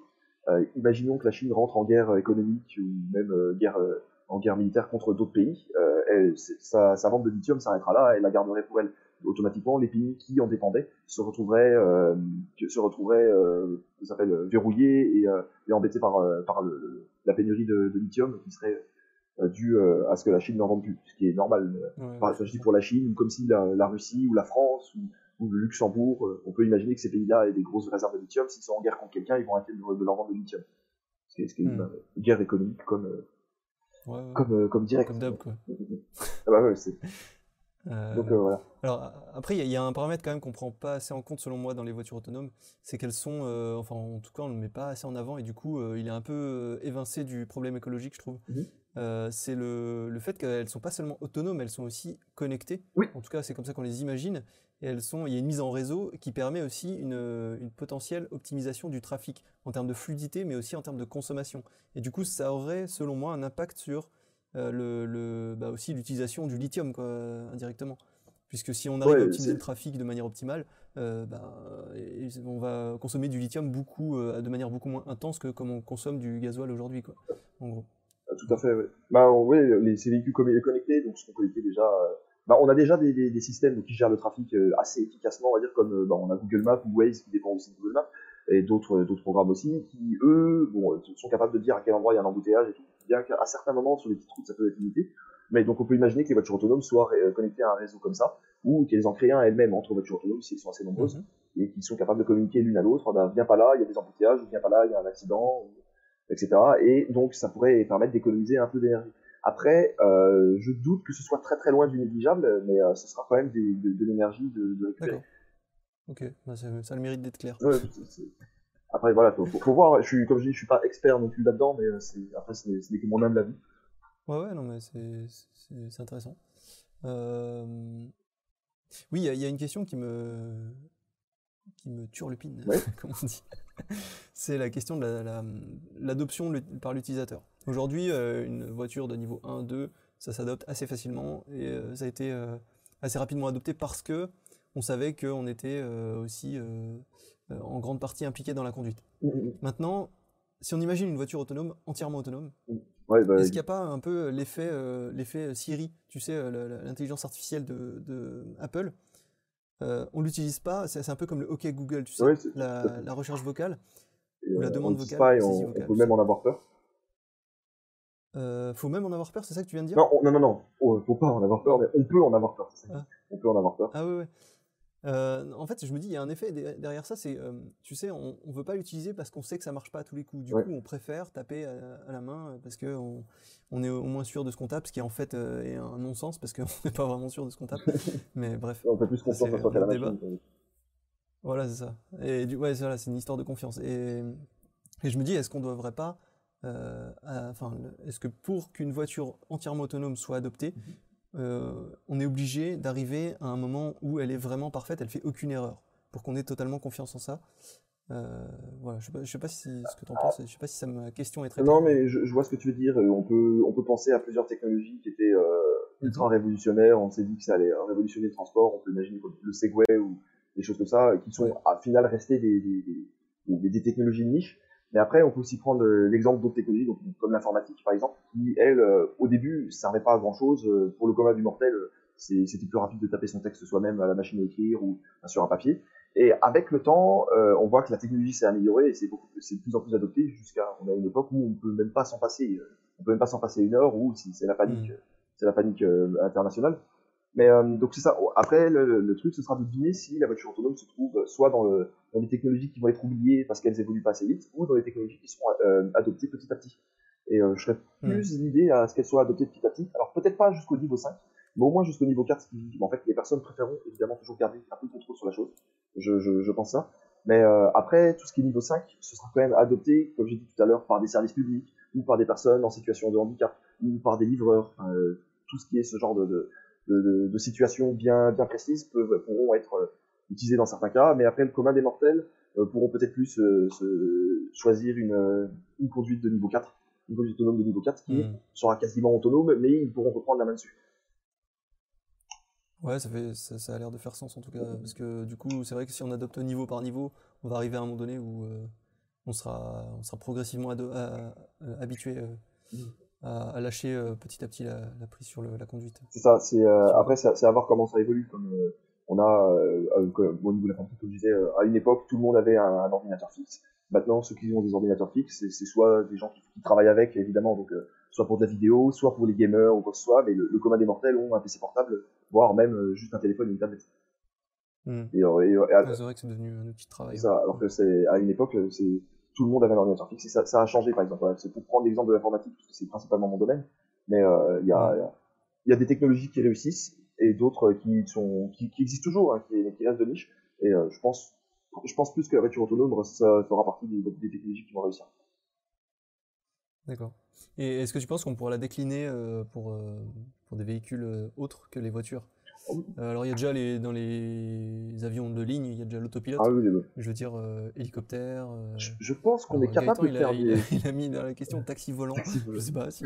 Imaginons que la Chine rentre en guerre économique ou même guerre, en guerre militaire contre d'autres pays. Euh, elle- sa, sa vente de lithium s'arrêtera là, elle la garderait pour elle. Automatiquement, les pays qui en dépendaient se retrouveraient, euh, se retrouveraient euh, s'appelle, euh, verrouillés et, et embêtés par, par le- le- la pénurie de, de lithium qui serait due à ce que la Chine n'en vende plus, ce qui est normal. Ouais, Par exemple, je dis pour la Chine, ou comme si la, la Russie ou la France ou, ou le Luxembourg, on peut imaginer que ces pays-là aient des grosses réserves de lithium. S'ils sont en guerre contre quelqu'un, ils vont arrêter de, de leur vendre de lithium. Ce qui est, ce qui est Hmm. une euh, guerre économique comme, ouais, ouais. comme, euh, comme direct. Comme d'hab quoi. Ah bah ouais, c'est- Euh, Donc euh, voilà. Alors après, il y, a- il y a un paramètre quand même qu'on prend pas assez en compte selon moi dans les voitures autonomes, c'est qu'elles sont, euh, enfin en tout cas on ne le met pas assez en avant et du coup il est un peu évincé du problème écologique je trouve. Mhm. c'est le, le fait qu'elles sont pas seulement autonomes, elles sont aussi connectées. Oui. En tout cas, c'est comme ça qu'on les imagine. Et elles sont, il y a une mise en réseau qui permet aussi une, une potentielle optimisation du trafic en termes de fluidité, mais aussi en termes de consommation. Et du coup, ça aurait, selon moi, un impact sur euh, le, le- bah aussi l'utilisation du lithium, quoi, indirectement. Puisque si on arrive Ouais, à optimiser le trafic de manière optimale, euh, bah, on va consommer du lithium beaucoup, euh, de manière beaucoup moins intense que comme on consomme du gasoil aujourd'hui, quoi. En gros. Ah, Tout à fait, ouais. Bah, les, ces véhicules connectés, donc sont connectés déjà. Euh, bah, on a déjà des, des, des systèmes qui gèrent le trafic euh, assez efficacement, on va dire, comme euh, bah, on a Google Maps ou Waze qui dépend aussi de Google Maps, et d'autres d'autres programmes aussi, qui eux bon, euh, sont capables de dire à quel endroit il y a un embouteillage et tout. Bien qu'à certains moments, sur les petites routes, ça peut être limité. Mais donc on peut imaginer que les voitures autonomes soient euh, connectées à un réseau comme ça, ou qu'elles en créent un elles-mêmes entre voitures autonomes si elles sont assez nombreuses, Mhm. et qui sont capables de communiquer l'une à l'autre. Bah, viens pas là, il y a des embouteillages, ou viens pas là, il y a un accident, etc. Et donc ça pourrait permettre d'économiser un peu d'énergie. Après, euh, je doute que ce soit très très loin du négligeable, mais euh, ce sera quand même des- de, de l'énergie de, de récupérer. Ok, bah, ça, ça a le mérite d'être clair. Ouais, Après voilà, faut, faut, faut voir. Je suis comme je dis, je suis pas expert non plus là-dedans, mais euh, c'est après ce n'est que mon humble avis. Ouais, ouais, non, mais c'est intéressant. Euh, Oui, il y, a- il y a une question qui me qui me turlupine, Ouais. *laughs* comme on dit. C'est la question de la- la- l'adoption le- par l'utilisateur. Aujourd'hui, euh, une voiture de niveau 1, 2, ça s'adopte assez facilement et euh, ça a été euh, assez rapidement adopté parce que on savait qu'on était aussi en grande partie impliqué dans la conduite. Maintenant, si on imagine une voiture autonome, entièrement autonome, Ouais, bah, est-ce qu'il n'y a pas un peu l'effet euh, l'effet Siri, tu sais, l'intelligence artificielle de, de Apple euh, On l'utilise pas, c'est un peu comme le OK Google, tu sais, Ouais, la, recherche vocale. ou la demande on vocale, pas et on, saisie on vocale, peut même ça. en avoir peur. Euh, faut même en avoir peur, c'est ça que tu viens de dire? Non, on- non, non, non. Oh, faut pas en avoir peur, mais on peut en avoir peur. Ah. On peut en avoir peur. Ah ouais, ouais. Euh, en fait, je me dis, il y a un effet derrière ça, c'est, euh, tu sais, on, on veut pas l'utiliser parce qu'on sait que ça marche pas à tous les coups. Du Ouais. coup, on préfère taper à, à la main euh, parce que on, on est au moins sûr de ce qu'on tape, ce qui en fait euh, est un non-sens parce qu'on *laughs* n'est pas vraiment sûr de ce qu'on tape. *laughs* Mais bref. On fait plus confiance qu'à la machine. Voilà, c'est ça. Et du, ouais, c'est voilà, c'est une histoire de confiance. Et, et je me dis, est-ce qu'on ne devrait pas, à- enfin, est-ce que pour qu'une voiture entièrement autonome soit adoptée, euh, on est obligé d'arriver à un moment où elle est vraiment parfaite, elle fait aucune erreur, pour qu'on ait totalement confiance en ça. Euh, voilà, je sais pas, je sais pas si ce que tu en penses, je sais pas si ça, ma question est très Non, mais je, je vois ce que tu veux dire. Euh, On peut, on peut penser à plusieurs technologies qui étaient euh, Mhm. ultra révolutionnaires. On s'est dit que ça allait euh, révolutionner le transport. On peut imaginer le Segway ou des choses comme ça, euh, qui sont Ouais. à final restées des, des, des, des- des technologies de niche. Mais après, on peut aussi prendre euh, l'exemple d'autres technologies, donc, comme l'informatique par exemple, qui, elle, euh, au début, servait pas à grand chose. Pour le commun du mortel, euh, c'était plus rapide de taper son texte soi-même à la machine à écrire ou euh, sur un papier. Et avec le temps, euh, on voit que la technologie s'est améliorée et c'est de plus en plus adopté jusqu'à, on a une époque où on peut même pas s'en passer, euh, on peut même pas s'en passer une heure ou si c'est la panique, Mm. euh, c'est la panique euh, internationale. Mais euh, donc c'est ça. Après, le, le truc, ce sera de deviner si la voiture autonome se trouve soit dans, le, dans des technologies qui vont être oubliées parce qu'elles évoluent pas assez vite, ou dans des technologies qui seront euh, adoptées petit à petit. Et euh, je serais plus l'idée à ce qu'elles soient adoptées petit à petit. Alors peut-être pas jusqu'au niveau 5, mais au moins jusqu'au niveau 4, ce qui, en fait, les personnes préféreront évidemment toujours garder un peu de contrôle sur la chose. Je, je, je pense ça. Mais euh, après, tout ce qui est niveau 5, ce sera quand même adopté, comme j'ai dit tout à l'heure, par des services publics, ou par des personnes en situation de handicap, ou par des livreurs. Euh, tout ce qui est ce genre de, de, de, de, de situations bien, bien précises peuvent, pourront être euh, utilisées dans certains cas. Mais après, le commun des mortels euh, pourront peut-être plus euh, se, choisir une, une conduite de niveau 4, une conduite autonome de niveau 4 qui Mm. sera quasiment autonome, mais ils pourront reprendre la main dessus. Ouais, ça, fait, ça, ça a l'air de faire sens en tout cas, parce que du coup, c'est vrai que si on adopte niveau par niveau, on va arriver à un moment donné où euh, on, sera, on sera progressivement habitué euh, Mm. À, à lâcher euh, petit à petit la, la prise sur le- la conduite. C'est ça. C'est euh, après, c'est à voir comment ça évolue. Comme euh, on a comme- au niveau de la comme je disais, à une époque, tout le monde avait un, un ordinateur fixe. Maintenant, ceux qui ont des ordinateurs fixes, c'est- soit des gens qui, qui travaillent avec, évidemment, donc euh, soit pour de la vidéo, soit pour les gamers ou quoi que ce soit. Mais le, le commun des mortels ont un PC portable, voire même euh, juste un téléphone et une tablette. Mm. Et, euh, et, euh, et à- Ouais, c'est vrai que c'est devenu un outil de travail. ça. Alors que c'est à une époque, c'est tout le monde avait un ordinateur fixe. Et ça, ça a changé, par exemple. Voilà, c'est pour prendre l'exemple de l'informatique, parce que c'est principalement mon domaine. Mais euh, il y, a, il y a- il y a des technologies qui réussissent et d'autres qui sont qui, qui existent toujours, hein, qui, qui restent de niche. Et euh, je pense je pense plus que la voiture autonome ça fera partie des, des technologies qui vont réussir. D'accord. Et est-ce que tu penses qu'on pourra la décliner euh, pour, pour des véhicules autres que les voitures? Alors il y a déjà les, dans les avions de ligne, il y a déjà l'autopilote. Ah oui, oui. Je veux dire euh, hélicoptère. euh, Je, je pense qu'on est capable Gaëtan, de il faire il, a, il a mis dans la question taxi volant. Taxi Je volant. sais pas si.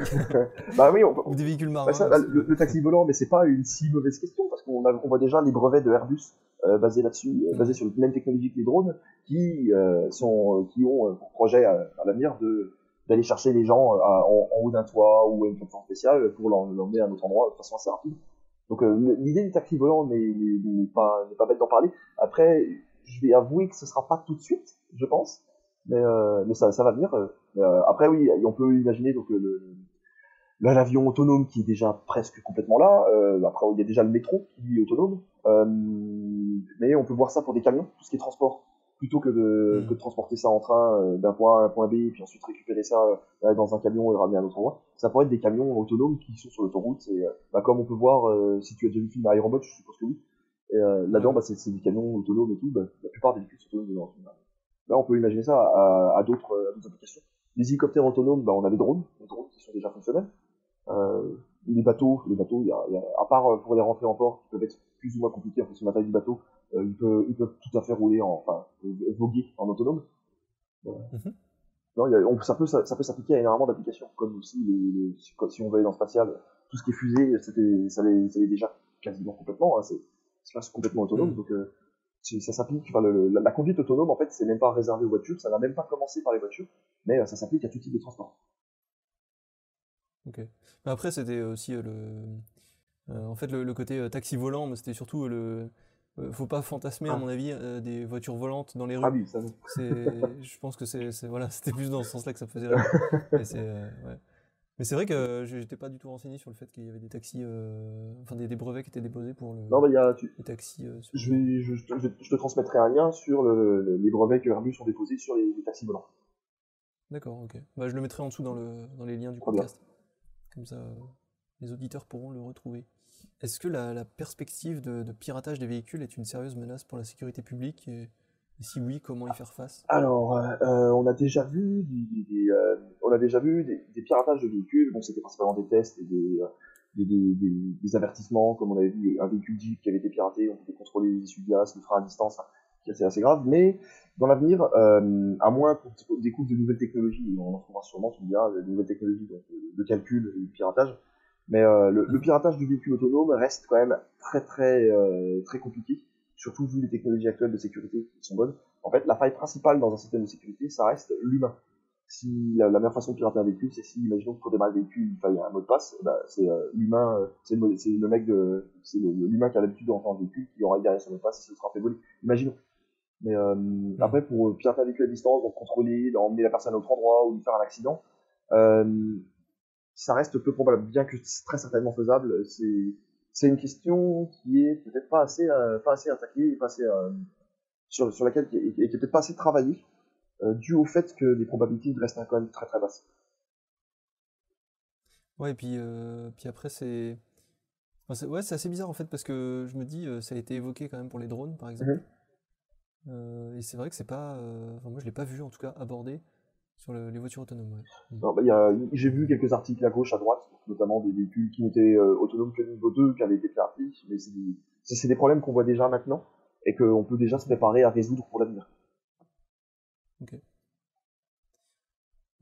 Bah oui, on, Ou des véhicules marins. Bah ça, bah, le, le taxi volant, mais c'est pas une si mauvaise question parce qu'on on voit déjà les brevets de Airbus euh, basés là-dessus, euh, basés sur la même technologie que les drones, qui euh, sont, qui ont euh, pour projet à, à l'avenir de d'aller chercher les gens euh, à- en, en haut d'un toit ou à une plateforme spéciale pour l'emmener à un autre endroit de façon assez rapide. Donc euh, l'idée du taxi volant n'est pas pas bête d'en parler. Après, je vais avouer que ce sera pas tout de suite, je pense, mais euh, ça ça va venir. Euh, après oui, on peut imaginer donc le, l'avion autonome qui est déjà presque complètement là. Euh, après, il y a déjà le métro qui est autonome. Euh, mais on peut voir ça pour des camions, tout ce qui est transport. Plutôt que de, Mm. que de transporter ça en train euh, d'un point A à un point B et puis ensuite récupérer ça euh, dans un camion et le ramener à un autre endroit. Ça pourrait être des camions autonomes qui sont sur l'autoroute. Et, euh, bah, comme on peut voir, si tu as déjà vu le film Aerobot, je suppose que oui. Là-dedans, bah, c'est des camions autonomes et tout. Bah, la plupart des véhicules sont autonomes dedans. Là, on peut imaginer ça à, à d'autres applications. Les hélicoptères autonomes, bah, on a les drones, les drones qui sont déjà fonctionnels. Euh, les bateaux, les bateaux, y a, y a- à part pour les rentrer en port, qui peuvent être plus ou moins compliqués en fonction de la taille du bateau, euh, ils, peuvent, ils peuvent tout à fait rouler en, enfin, euh, voguer en autonome. Mhm. non, il y a- on- ça peut, ça, ça peut s'appliquer à énormément d'applications, comme aussi les, les- si, on veut aller dans le spatial, tout ce qui est fusée, ça l'est, déjà quasiment complètement, hein, c'est, c'est complètement autonome, Mhm. donc euh, ça s'applique. Enfin, la, la conduite autonome, en fait, c'est même pas réservé aux voitures, ça n'a même pas commencé par les voitures, mais euh, ça s'applique à tout type de transport. Ok. Mais après, c'était aussi le. en fait, le, le côté taxi volant, mais c'était surtout le. Euh, faut pas fantasmer, à Ah. mon avis, euh, des voitures volantes dans les rues. Ah oui, ça, *laughs* je pense que c'est, voilà, c'était plus dans ce sens-là que ça me faisait c'est, euh, ouais. Mais c'est vrai que je j'étais pas du tout renseigné sur le fait qu'il y avait des taxis, euh, enfin des, des brevets qui étaient déposés pour le, non, mais il y a, tu, les taxis. sur- je, vais, je, je te- je te- transmettrai un lien sur le- le- les brevets que Airbus ont déposés sur les, les taxis volants. D'accord, ok. Bah, je le mettrai en dessous dans, le, dans les liens du podcast. Comme ça, les auditeurs pourront le retrouver. Est-ce que la, perspective de, de piratage des véhicules est une sérieuse menace pour la sécurité publique et, si oui, comment y faire face? Alors, euh, on a déjà vu des, euh, on a déjà vu des, piratages de véhicules. Bon, c'était principalement des tests et des, euh, des, avertissements, comme on avait vu un véhicule Jeep qui avait été piraté, on pouvait contrôler les essuie-glaces, le frein à distance, qui assez, assez grave. Mais dans l'avenir, à moins qu'on découvre de nouvelles technologies, on en trouvera sûrement, tu me diras, de nouvelles technologies de calcul et de piratage. Mais euh, le, le piratage du véhicule autonome reste quand même très très euh, très compliqué, surtout vu les technologies actuelles de sécurité qui sont bonnes. En fait, la faille principale dans un système de sécurité, ça reste l'humain. Si la, la meilleure façon de pirater un véhicule, c'est si, imaginons que pour démarrer le véhicule, il faille un mot de passe, bah, c'est euh, l'humain, euh, c'est le, c'est le mec de, c'est l'humain qui a l'habitude de rentrer dans le véhicule qui aura derrière son mot de passe et se sera fait voler. Imaginons. Mais euh, après, pour pirater un véhicule à distance, donc contrôler, emmener la personne à un autre endroit ou lui faire un accident, euh, ça reste peu probable, bien que c'est très certainement faisable. C'est c'est une question qui est peut-être pas assez euh, pas assez attaquée, pas assez euh, sur sur laquelle qui est, qui est peut-être pas assez travaillée, euh, dû au fait que les probabilités restent quand même très très basses. Ouais, et puis, euh, puis après, c'est. ouais, c'est assez bizarre en fait, parce que je me dis, ça a été évoqué quand même pour les drones par exemple. Mhm. Et c'est vrai que c'est pas. enfin, moi, je l'ai pas vu en tout cas abordé sur le- les voitures autonomes. ouais. Mm. Bah, J'ai vu quelques articles à gauche, à droite, notamment des véhicules qui n'étaient euh, autonomes que niveau 2, qui avaient été piratés, mais c'est des, des problèmes qu'on voit déjà maintenant et qu'on peut déjà se préparer à résoudre pour l'avenir.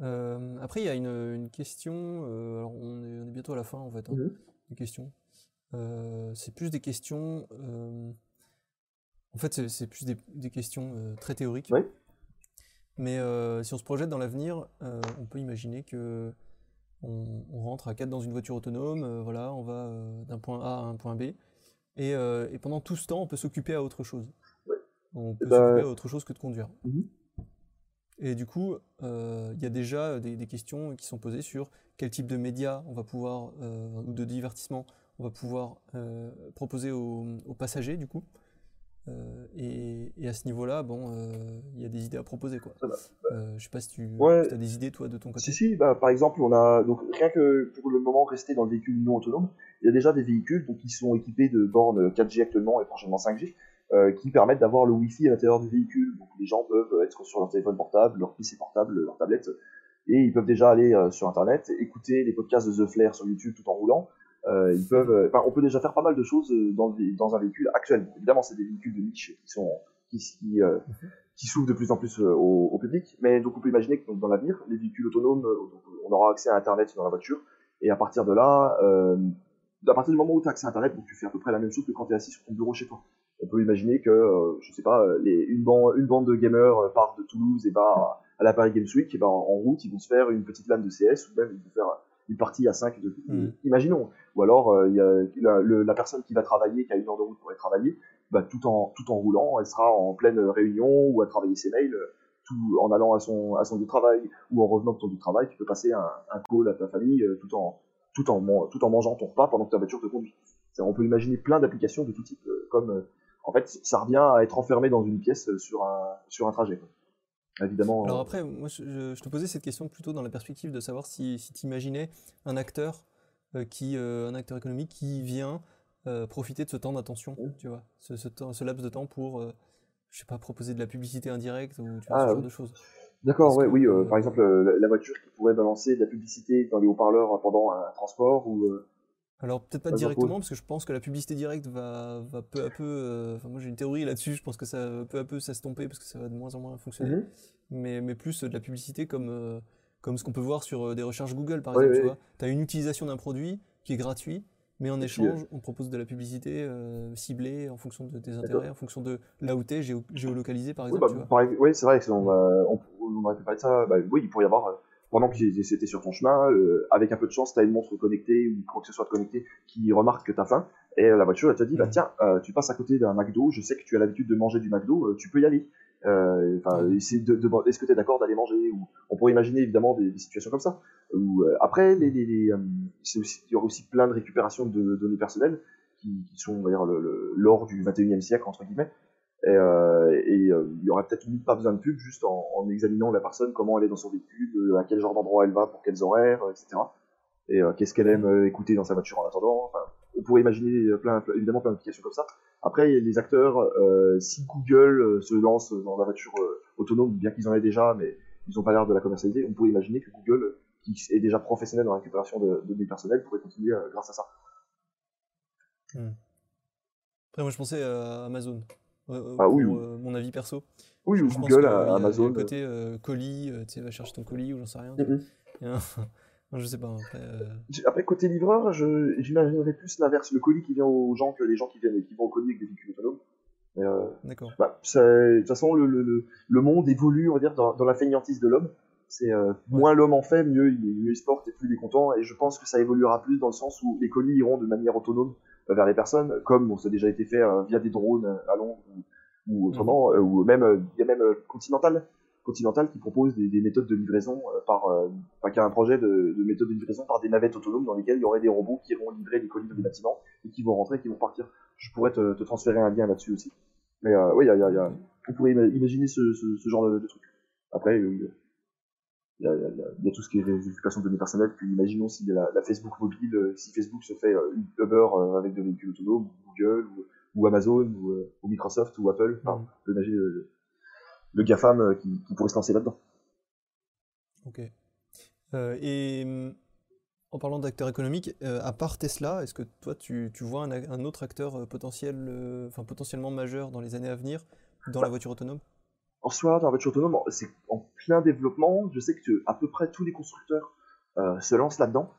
Euh, après, il y a une, une question. euh, alors, on est, on est bientôt à la fin en fait. hein, Mhm. des questions. C'est plus des questions. en fait, c'est c'est plus des, des questions très théoriques. Oui. Mais euh, si on se projette dans l'avenir, euh, on peut imaginer que on, on rentre à 4 dans une voiture autonome, euh, voilà, on va d'un point A à un point B, et, et pendant tout ce temps, on peut s'occuper à autre chose. On peut ben- s'occuper à autre chose que de conduire. Mhm. Et du coup, il y a déjà des, des questions qui sont posées sur quel type de médias on va pouvoir, ou de divertissement, on va pouvoir proposer aux, aux passagers, du coup. Euh, et, et à ce niveau-là, bon, euh, il y a des idées à proposer, quoi. Euh, je sais pas si tu Ouais. as des idées, toi, de ton côté. Si, si, bah, par exemple, on a, donc, rien que pour le moment rester dans le véhicule non autonome, il y a déjà des véhicules donc, qui sont équipés de bornes 4G actuellement et prochainement 5G, euh, qui permettent d'avoir le Wi-Fi à l'intérieur du véhicule. Donc les gens peuvent être sur leur téléphone portable, leur PC portable, leur tablette, et ils peuvent déjà aller sur Internet, écouter les podcasts de The Flair sur YouTube tout en roulant. Euh, ils peuvent, euh, enfin, on peut déjà faire pas mal de choses euh, dans, le- dans un véhicule actuel. Évidemment, c'est des véhicules de niche qui sont qui, qui, euh, qui s'ouvrent de plus en plus au, au public. Mais donc, on peut imaginer que donc, dans l'avenir, les véhicules autonomes, donc, on aura accès à Internet dans la voiture, et à partir de là, euh, à partir du moment où tu as accès à Internet, donc tu fais à peu près la même chose que quand tu es assis sur ton bureau chez toi. On peut imaginer que, je sais pas, les, une, bande, une bande de gamers part de Toulouse et va à la Paris Games Week, et ben en, en route, ils vont se faire une petite lame de CS, ou même ils vont faire une partie à 5 de, imaginons. Ou alors, euh, il y a la, le- la personne qui va travailler, qui a une heure de route pour aller travailler, bah, tout, en, tout en roulant, elle sera en pleine réunion ou à travailler ses mails, tout en allant à son, à son lieu de travail ou en revenant de ton lieu de travail, tu peux passer un, un call à ta famille euh, tout, en, tout, en, man- tout en mangeant ton repas pendant que ta voiture te conduit. On peut imaginer plein d'applications de tout type, euh, comme en fait, ça revient à être enfermé dans une pièce sur un, sur un trajet. quoi. Évidemment. Alors euh, après, moi, je, te posais cette question plutôt dans la perspective de savoir si, si tu imaginais un acteur euh, qui, euh, un acteur économique qui vient euh, profiter de ce temps d'attention, tu vois, ce, ce, temps- ce laps de temps pour, je sais pas, proposer de la publicité indirecte ou tu vois, Ah, ce genre oui. de choses. D'accord, Parce ouais, que, oui, par exemple, la, la voiture qui pourrait balancer de la publicité dans les haut-parleurs pendant un transport ou. Alors peut-être pas directement, parce que je pense que la publicité directe va, va peu à peu. euh, Enfin, moi j'ai une théorie là-dessus. Je pense que ça va peu à peu s'estomper parce que ça va de moins en moins fonctionner. Mhm. Mais, mais plus euh, de la publicité comme, euh, comme ce qu'on peut voir sur des recherches Google par Oui, exemple. oui, Tu vois, tu as une utilisation d'un produit qui est gratuit, mais en échange, on propose de la publicité euh, ciblée en fonction de tes intérêts, en fonction de là où tu es, géolocalisé par Oui, exemple. bah, tu vois. pareil- oui, c'est vrai, on, euh, on, on aurait pu parler de ça. Bah, oui, il pourrait y avoir, pendant que c'était sur ton chemin, euh, avec un peu de chance, tu as une montre connectée ou quoi que ce soit de connecté qui remarque que tu as faim. Et euh, la voiture, elle te dit, bah tiens, euh, tu passes à côté d'un McDo, je sais que tu as l'habitude de manger du McDo, euh, tu peux y aller. De, de- est-ce que tu es d'accord d'aller manger ou On pourrait imaginer évidemment des, des situations comme ça. Ou après, les, les, les, c'est aussi- il y aura aussi plein de récupération de données personnelles qui, qui sont, on va dire, l'or du 21e siècle entre guillemets. Et, euh, euh, il y aurait peut-être limite pas besoin de pub, juste en, examinant la personne, comment elle est dans son véhicule, euh, à quel genre d'endroit elle va, pour quels horaires, etc. Et qu'est-ce qu'elle aime écouter dans sa voiture en attendant. On pourrait imaginer plein, évidemment plein d'applications comme ça. Après, les acteurs, si Google se lance dans la voiture autonome, bien qu'ils en aient déjà, mais ils n'ont pas l'air de la commercialiser, on pourrait imaginer que Google, qui est déjà professionnel dans la récupération de, données personnelles, pourrait continuer grâce à ça. Après, moi je pensais à Amazon. Ah oui, pour, oui. euh, mon avis perso. Oui, Je ou pense Google, a- à- Amazon. le côté euh, colis, euh, tu sais, va chercher ton colis ou j'en sais rien. *laughs* je sais pas. Après, euh, côté livreur, j'imaginerais plus l'inverse, le colis qui vient aux gens que les gens qui viennent qui vont au colis avec des véhicules autonomes. Euh, D'accord. bah, de toute façon, le, le, le, le monde évolue, on va dire, dans, dans la feignantise de l'homme. C'est euh, moins l'homme en fait, mieux il, mieux il se porte et plus il est content. Et je pense que ça évoluera plus dans le sens où les colis iront de manière autonome vers les personnes, comme bon, ça a déjà été fait euh, via des drones euh, à Londres ou, ou autrement, euh, ou même il y a même Continental, Continental qui propose des, des méthodes de livraison par, enfin, qui a un projet de, de méthode de livraison par des navettes autonomes dans lesquelles il y aurait des robots qui iront livrer des colis dans des bâtiments et qui vont rentrer, et qui vont partir. Je pourrais te, te transférer un lien là-dessus aussi. Mais euh, oui, y a, y a- y a- on pourrait ima- imaginer ce, ce, ce genre de, de truc. Après, euh, il y, a, il y tout ce qui est récupération de données personnelles. Puis imaginons si la, la Facebook mobile, euh, si Facebook se fait euh, Uber euh, avec des véhicules autonomes, ou Google, ou, ou Amazon, ou, ou Microsoft, ou Apple. Enfin, on peut imaginer le, le GAFAM qui, qui pourrait se lancer là-dedans. Ok. Euh, et hum, en parlant d'acteurs économiques, euh, à part Tesla, est-ce que toi tu, tu vois un, autre acteur potentiel, euh, enfin potentiellement majeur dans les années à venir dans la voiture autonome? En soi, dans la voiture autonome, c'est en plein développement. Je sais que à peu près tous les constructeurs euh, se lancent là-dedans.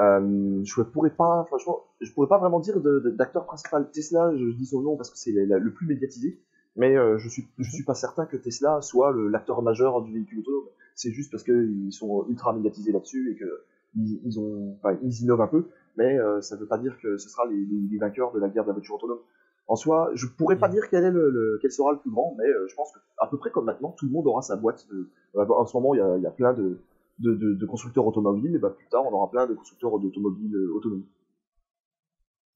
Euh, je pourrais pas, franchement, je pourrais pas vraiment dire d'acteur principal. Tesla, je, dis son nom parce que c'est le plus médiatisé, mais euh, je suis, je suis pas certain que Tesla soit l'acteur majeur du véhicule autonome. C'est juste parce qu'ils sont ultra médiatisés là-dessus et que ils, innovent un peu, mais euh, ça veut pas dire que ce sera les vainqueurs de la guerre de la voiture autonome. En soi, je pourrais pas Mhm. dire quel est le, le- quel sera le plus grand, mais euh, je pense que à peu près comme maintenant, tout le monde aura sa boîte. De, euh, en ce moment, il y a, il y a plein de, de, de- de constructeurs automobiles, et bah, plus tard, on aura plein de constructeurs d'automobiles euh, autonomes.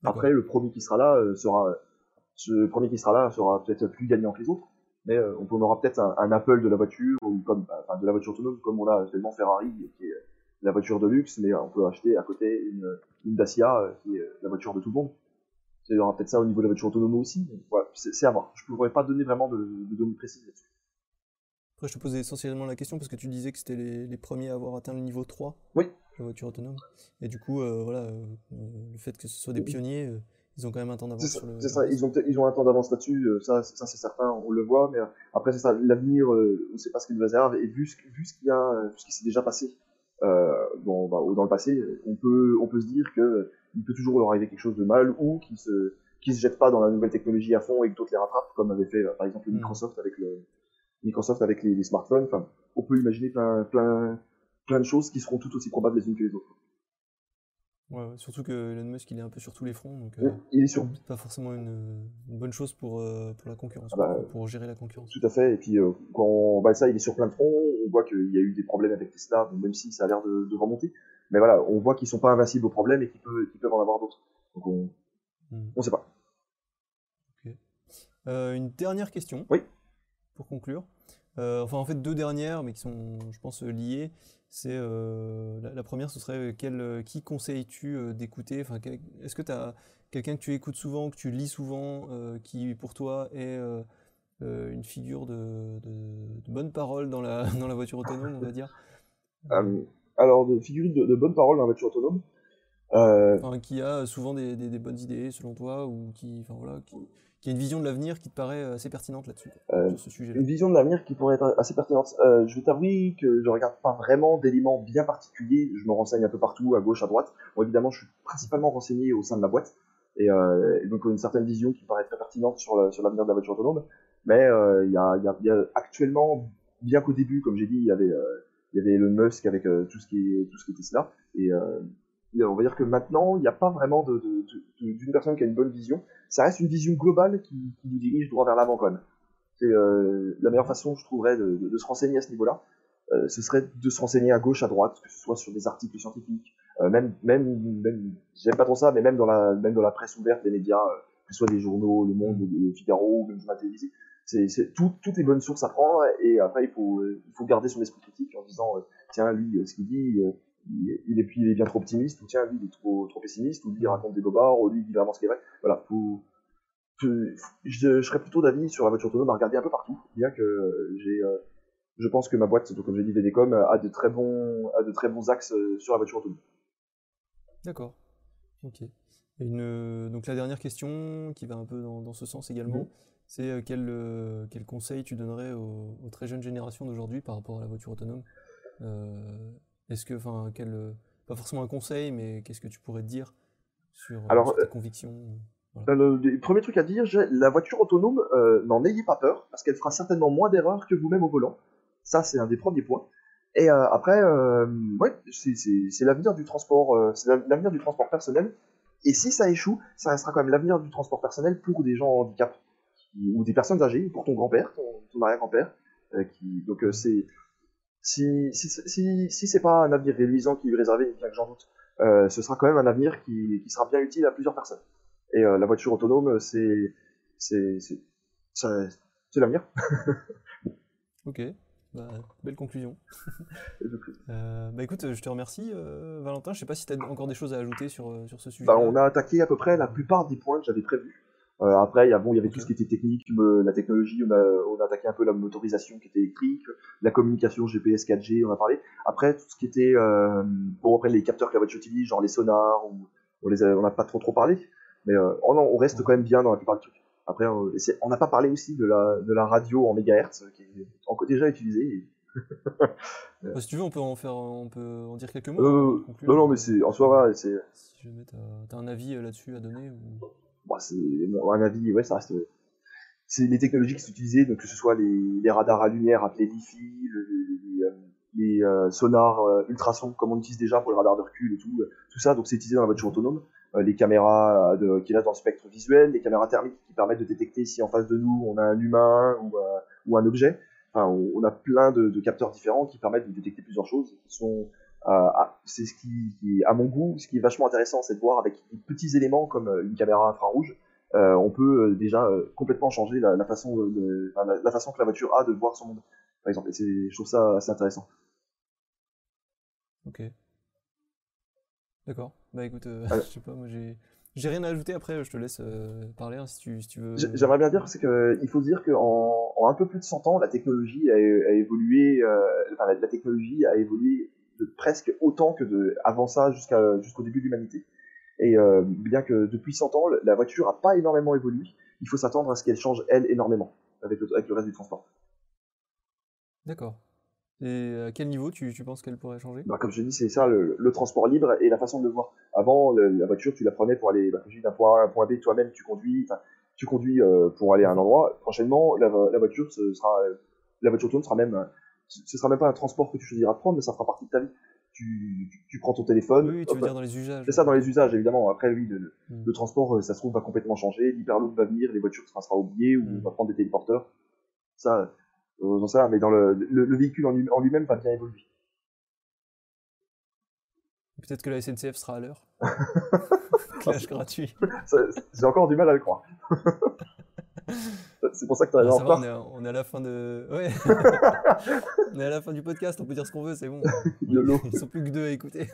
Après, le premier qui sera là sera, ce premier qui sera là sera peut-être plus gagnant que les autres, mais on, on aura peut-être un, un Apple de la voiture ou comme, enfin, de la voiture autonome, comme on a actuellement Ferrari, qui est la voiture de luxe, mais on peut acheter à côté une, une Dacia, qui est la voiture de tout le monde. Il y aura peut-être ça au niveau de la voiture autonome aussi. mais voilà, c'est à voir. Je ne pourrais pas donner vraiment de, de données précises là-dessus. Après, je te posais essentiellement la question parce que tu disais que c'était les, les premiers à avoir atteint le niveau 3 Oui. de la voiture autonome. Et du coup, euh, voilà, euh, euh, le fait que ce soit des pionniers, euh, ils ont quand même un temps d'avance C'est ça, le. c'est ça, ils ont, ils ont un temps d'avance là-dessus, ça, ça c'est certain, on le voit, mais après c'est ça, l'avenir, on ne sait pas ce qu'il nous réserve, et vu ce, vu ce qu'il y a, vu ce qui s'est déjà passé euh, dans, bah, dans le passé, on peut, on peut se dire que il peut toujours leur arriver quelque chose de mal, ou qu'ils se, qu'ils se jettent pas dans la nouvelle technologie à fond et que d'autres les rattrapent, comme avait fait par exemple Mhm. Microsoft avec le Microsoft avec les, les smartphones. Enfin, on peut imaginer plein, plein, plein de choses qui seront tout aussi probables les unes que les autres. Ouais, surtout que Elon Musk, il est un peu sur tous les fronts, donc euh, Il est sur pas forcément une, une bonne chose pour, euh, pour la concurrence, Ah bah, pour, pour gérer la concurrence. Tout à fait. Et puis euh, quand on- bah, ça, il est sur plein de fronts. On voit qu'il y a eu des problèmes avec Tesla, bon, même si ça a l'air de, de remonter. Mais voilà, on voit qu'ils sont pas invincibles aux problèmes et qu'ils peuvent, en avoir d'autres. Donc on, Mhm. on sait pas. Euh, une dernière question. Oui. Pour conclure. Euh, enfin, en fait, deux dernières, mais qui sont, je pense, liées. C'est euh, la, la première, ce serait quel, qui conseilles-tu d'écouter? Enfin, est-ce que tu as quelqu'un que tu écoutes souvent, que tu lis souvent, qui pour toi est une figure de, de, de bonne parole dans la, *laughs* dans la voiture autonome, on va dire? Alors, de figurines de, de bonnes paroles dans la voiture autonome. Euh, Enfin, qui a souvent des, des- des bonnes idées, selon toi, ou qui, enfin, voilà, qui, qui a une vision de l'avenir qui te paraît euh, assez pertinente là-dessus, Euh, sur ce sujet-là. une vision de l'avenir qui pourrait être assez pertinente. Euh, je vais t'avouer que je regarde pas vraiment d'éléments bien particuliers. Je me renseigne un peu partout, à gauche, à droite. Bon, évidemment, je suis principalement renseigné au sein de la boîte. Et, euh, et donc, une certaine vision qui paraît très pertinente sur la- sur l'avenir de la voiture autonome. Mais il y, a, il y, a, il y a actuellement, bien qu'au début, comme j'ai dit, il y avait, il y avait Elon Musk avec euh, tout, ce qui tout ce qui Tesla. Et euh, et on va dire que maintenant, il n'y a pas vraiment d'une personne qui a une bonne vision. Ça reste une vision globale qui, nous dirige droit vers l'avant quand même. C'est euh, la meilleure façon, je trouverais, de, se renseigner à ce niveau-là. Ce serait de se renseigner à gauche, à droite, que ce soit sur des articles scientifiques, même, même, même j'aime pas trop ça, mais même dans la, même dans la presse ouverte des médias, que ce soit des journaux, Le Monde, le Figaro, ou même journal télévisé. C'est, c'est tout, toutes les bonnes sources à prendre, et après il faut, euh, il faut garder son esprit critique en disant, euh, tiens, lui, euh, ce qu'il dit, euh, il, il est, puis il est bien trop optimiste, ou tiens, lui, il est trop, trop pessimiste, ou lui, il raconte des bobards, ou lui, il dit vraiment ce qui est vrai. Voilà, faut, je, je serais plutôt d'avis sur la voiture autonome à regarder un peu partout, bien que j'ai, je pense que ma boîte, donc, comme j'ai dit, VDCom, a de très bons, a de très bons axes sur la voiture autonome. D'accord. Ok. Une, donc la dernière question, qui va un peu dans, dans ce sens également, Mhm. C'est euh, quel, euh, quel conseil tu donnerais aux, aux très jeunes générations d'aujourd'hui par rapport à la voiture autonome? Euh, Est-ce que, enfin, quel, pas forcément un conseil, mais qu'est-ce que tu pourrais te dire sur, Alors, sur tes convictions Le, le premier truc à dire, la voiture autonome, euh, n'en ayez pas peur, parce qu'elle fera certainement moins d'erreurs que vous-même au volant. Ça, c'est un des premiers points. Et euh, après, euh, ouais, c'est- l'avenir du transport, c'est la- l'avenir du transport personnel. Et si ça échoue, ça restera quand même l'avenir du transport personnel pour des gens en handicap qui- ou des personnes âgées, pour ton grand-père, ton, ton arrière-grand-père. euh, qui, donc euh, c'est si si, si, si c'est pas un avenir réduisant qui est réservé, bien que j'en doute, euh, ce sera quand même un avenir qui, qui sera bien utile à plusieurs personnes. Et euh, la voiture autonome, c'est c'est c'est ça- c'est l'avenir. *laughs* Ok, bah, belle conclusion. *laughs* Euh, bah écoute, je te remercie Valentin. Je sais pas si tu as encore des choses à ajouter sur, sur ce sujet. Bah, on a attaqué à peu près la plupart des points que j'avais prévus. Euh, après, il bon, y avait tout ce qui était technique, me- la technologie, on a, on a attaqué un peu la motorisation qui était électrique, la communication GPS 4G, on a parlé. Après, tout ce qui était, euh, bon, après les capteurs que la voiture utilise, genre les sonars, on les a, on n'a pas trop trop parlé, mais euh, oh non, on reste quand même bien dans la plupart des trucs. Après, euh, on n'a pas parlé aussi de la, de la radio en mégahertz, qui est encore déjà utilisée. *laughs* et- Bah, si tu veux, on peut en faire, on peut en dire quelques mots. Euh, non, non, mais c'est, en soi, c'est, Si jamais t'as as un avis euh, là-dessus à donner. Ou... bon, c'est un avis, ouais, ça reste. C'est les technologies qui sont utilisées, donc que ce soit les, les radars à lumière appelés LiFi, le- les, euh, euh, sonars euh, ultrasons comme on utilise déjà pour les radars de recul et tout, euh, tout ça, donc c'est utilisé dans la voiture autonome. Euh, les caméras de, qui restent dans le spectre visuel, les caméras thermiques qui permettent de détecter si en face de nous on a un humain ou, euh, un objet. Enfin, on, a plein de, capteurs différents qui permettent de détecter plusieurs choses. Qui sont, euh, c'est ce qui, qui, à mon goût, ce qui est vachement intéressant, c'est de voir avec des petits éléments comme euh, une caméra infrarouge, euh, on peut euh, déjà euh, complètement changer la, la façon euh, de, la, la façon que la voiture a de voir son monde, par exemple. Et je trouve ça assez intéressant. Ok. D'accord. Bah écoute, euh, Ouais. *laughs* je sais pas, moi j'ai J'ai rien à ajouter après, je te laisse euh, parler hein, si, tu, si tu veux. J'aimerais bien dire c'est que il faut se dire qu'en en un peu plus de 100 ans, la technologie a, a évolué, euh, enfin, la, la technologie a évolué de presque autant que de avant ça jusqu'à jusqu'au début de l'humanité. Et euh, bien que depuis 100 ans, la voiture a pas énormément évolué, il faut s'attendre à ce qu'elle change elle énormément avec le, avec le reste du transport. D'accord. Et à quel niveau tu, tu penses qu'elle pourrait changer? Bah, comme je dis, c'est ça le, le transport libre et la façon de le voir. Avant, le- la voiture, tu la prenais pour aller bah, d'un point A à un point B, toi-même, tu conduis, tu conduis euh, pour aller à un endroit. Prochainement, la, la voiture ce sera, euh, la voiture autonome sera même, euh, ce sera même pas un transport que tu choisiras de prendre, mais ça fera partie de ta vie. Tu, tu, tu prends ton téléphone. Oui, tu hop, veux dire dans les usages. c'est ça dans les usages, évidemment. Après, oui, le, Mm. le transport, euh, ça se trouve, va complètement changer. L'hyperloop va venir, les voitures, ça sera oublié, ou Mm. on va prendre des téléporteurs. Ça, euh, rien, mais dans le, le, le véhicule en en lui-même va bien évoluer. Peut-être que la SNCF sera à l'heure. *laughs* Clash gratuit. Ça, J'ai encore du mal à le croire. *laughs* *laughs* c'est pour ça que Ah, arrivé en retard. on est, à, on est à la fin de. *laughs* Ouais. *laughs* on est à la fin du podcast, on peut dire ce qu'on veut, c'est bon. Ils sont plus que deux à écouter.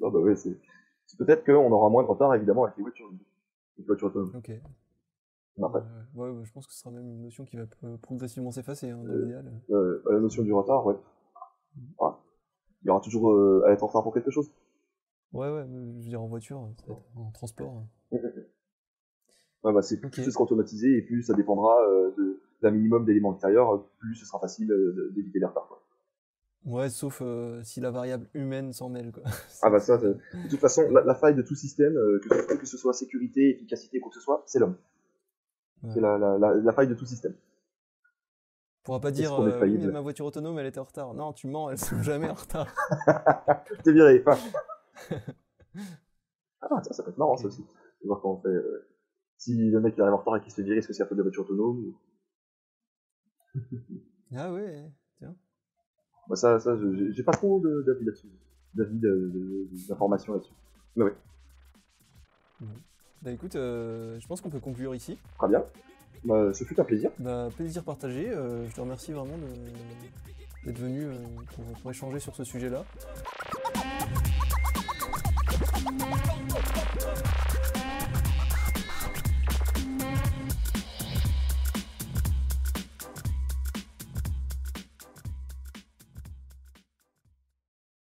Non, bah ouais, c'est peut-être qu'on aura moins de retard, évidemment, avec les voitures. Les voitures autonomes. Ok. Ouais, je pense que ce sera même une notion qui va progressivement s'effacer, hein, dans Euh, l'idéal. euh, la notion du retard, ouais. Ouais. Il y aura toujours euh, à être en retard pour quelque chose. Ouais, ouais, je veux dire en voiture, en transport. Ouais, bah, c'est plus ce sera automatisé et plus ça dépendra euh, de- d'un minimum d'éléments extérieurs, plus ce sera facile euh, d'éviter les retards. Quoi. Ouais, sauf euh, si la variable humaine s'en mêle, quoi. *laughs* Ah bah ça, de toute façon, la, la faille de tout système, euh, que, ce- que ce soit sécurité, efficacité, quoi que ce soit, c'est l'homme. Ouais. C'est la, la, la, faille de tout système. On pourra pas Est-ce dire, euh, oui, mais ma voiture autonome, elle était en retard. Non, tu mens, elles *laughs* sont jamais en retard. *laughs* T'es viré. Ah, ah ça, ça peut être marrant ça aussi. De voir comment on fait si y en a qui arrive en retard et qui se fait est-ce que c'est à faute de voiture autonome. *laughs* Ah ouais, tiens. Bah ça, ça j'ai pas trop d'avis là-dessus, d'avis d'informations là-dessus. Mais ouais. Mmh. Bah écoute, euh, je pense qu'on peut conclure ici. Très bien. Bah, ce fut un plaisir. Bah, plaisir partagé. Euh, je te remercie vraiment d'être venu euh, pour, pour, échanger sur ce sujet-là.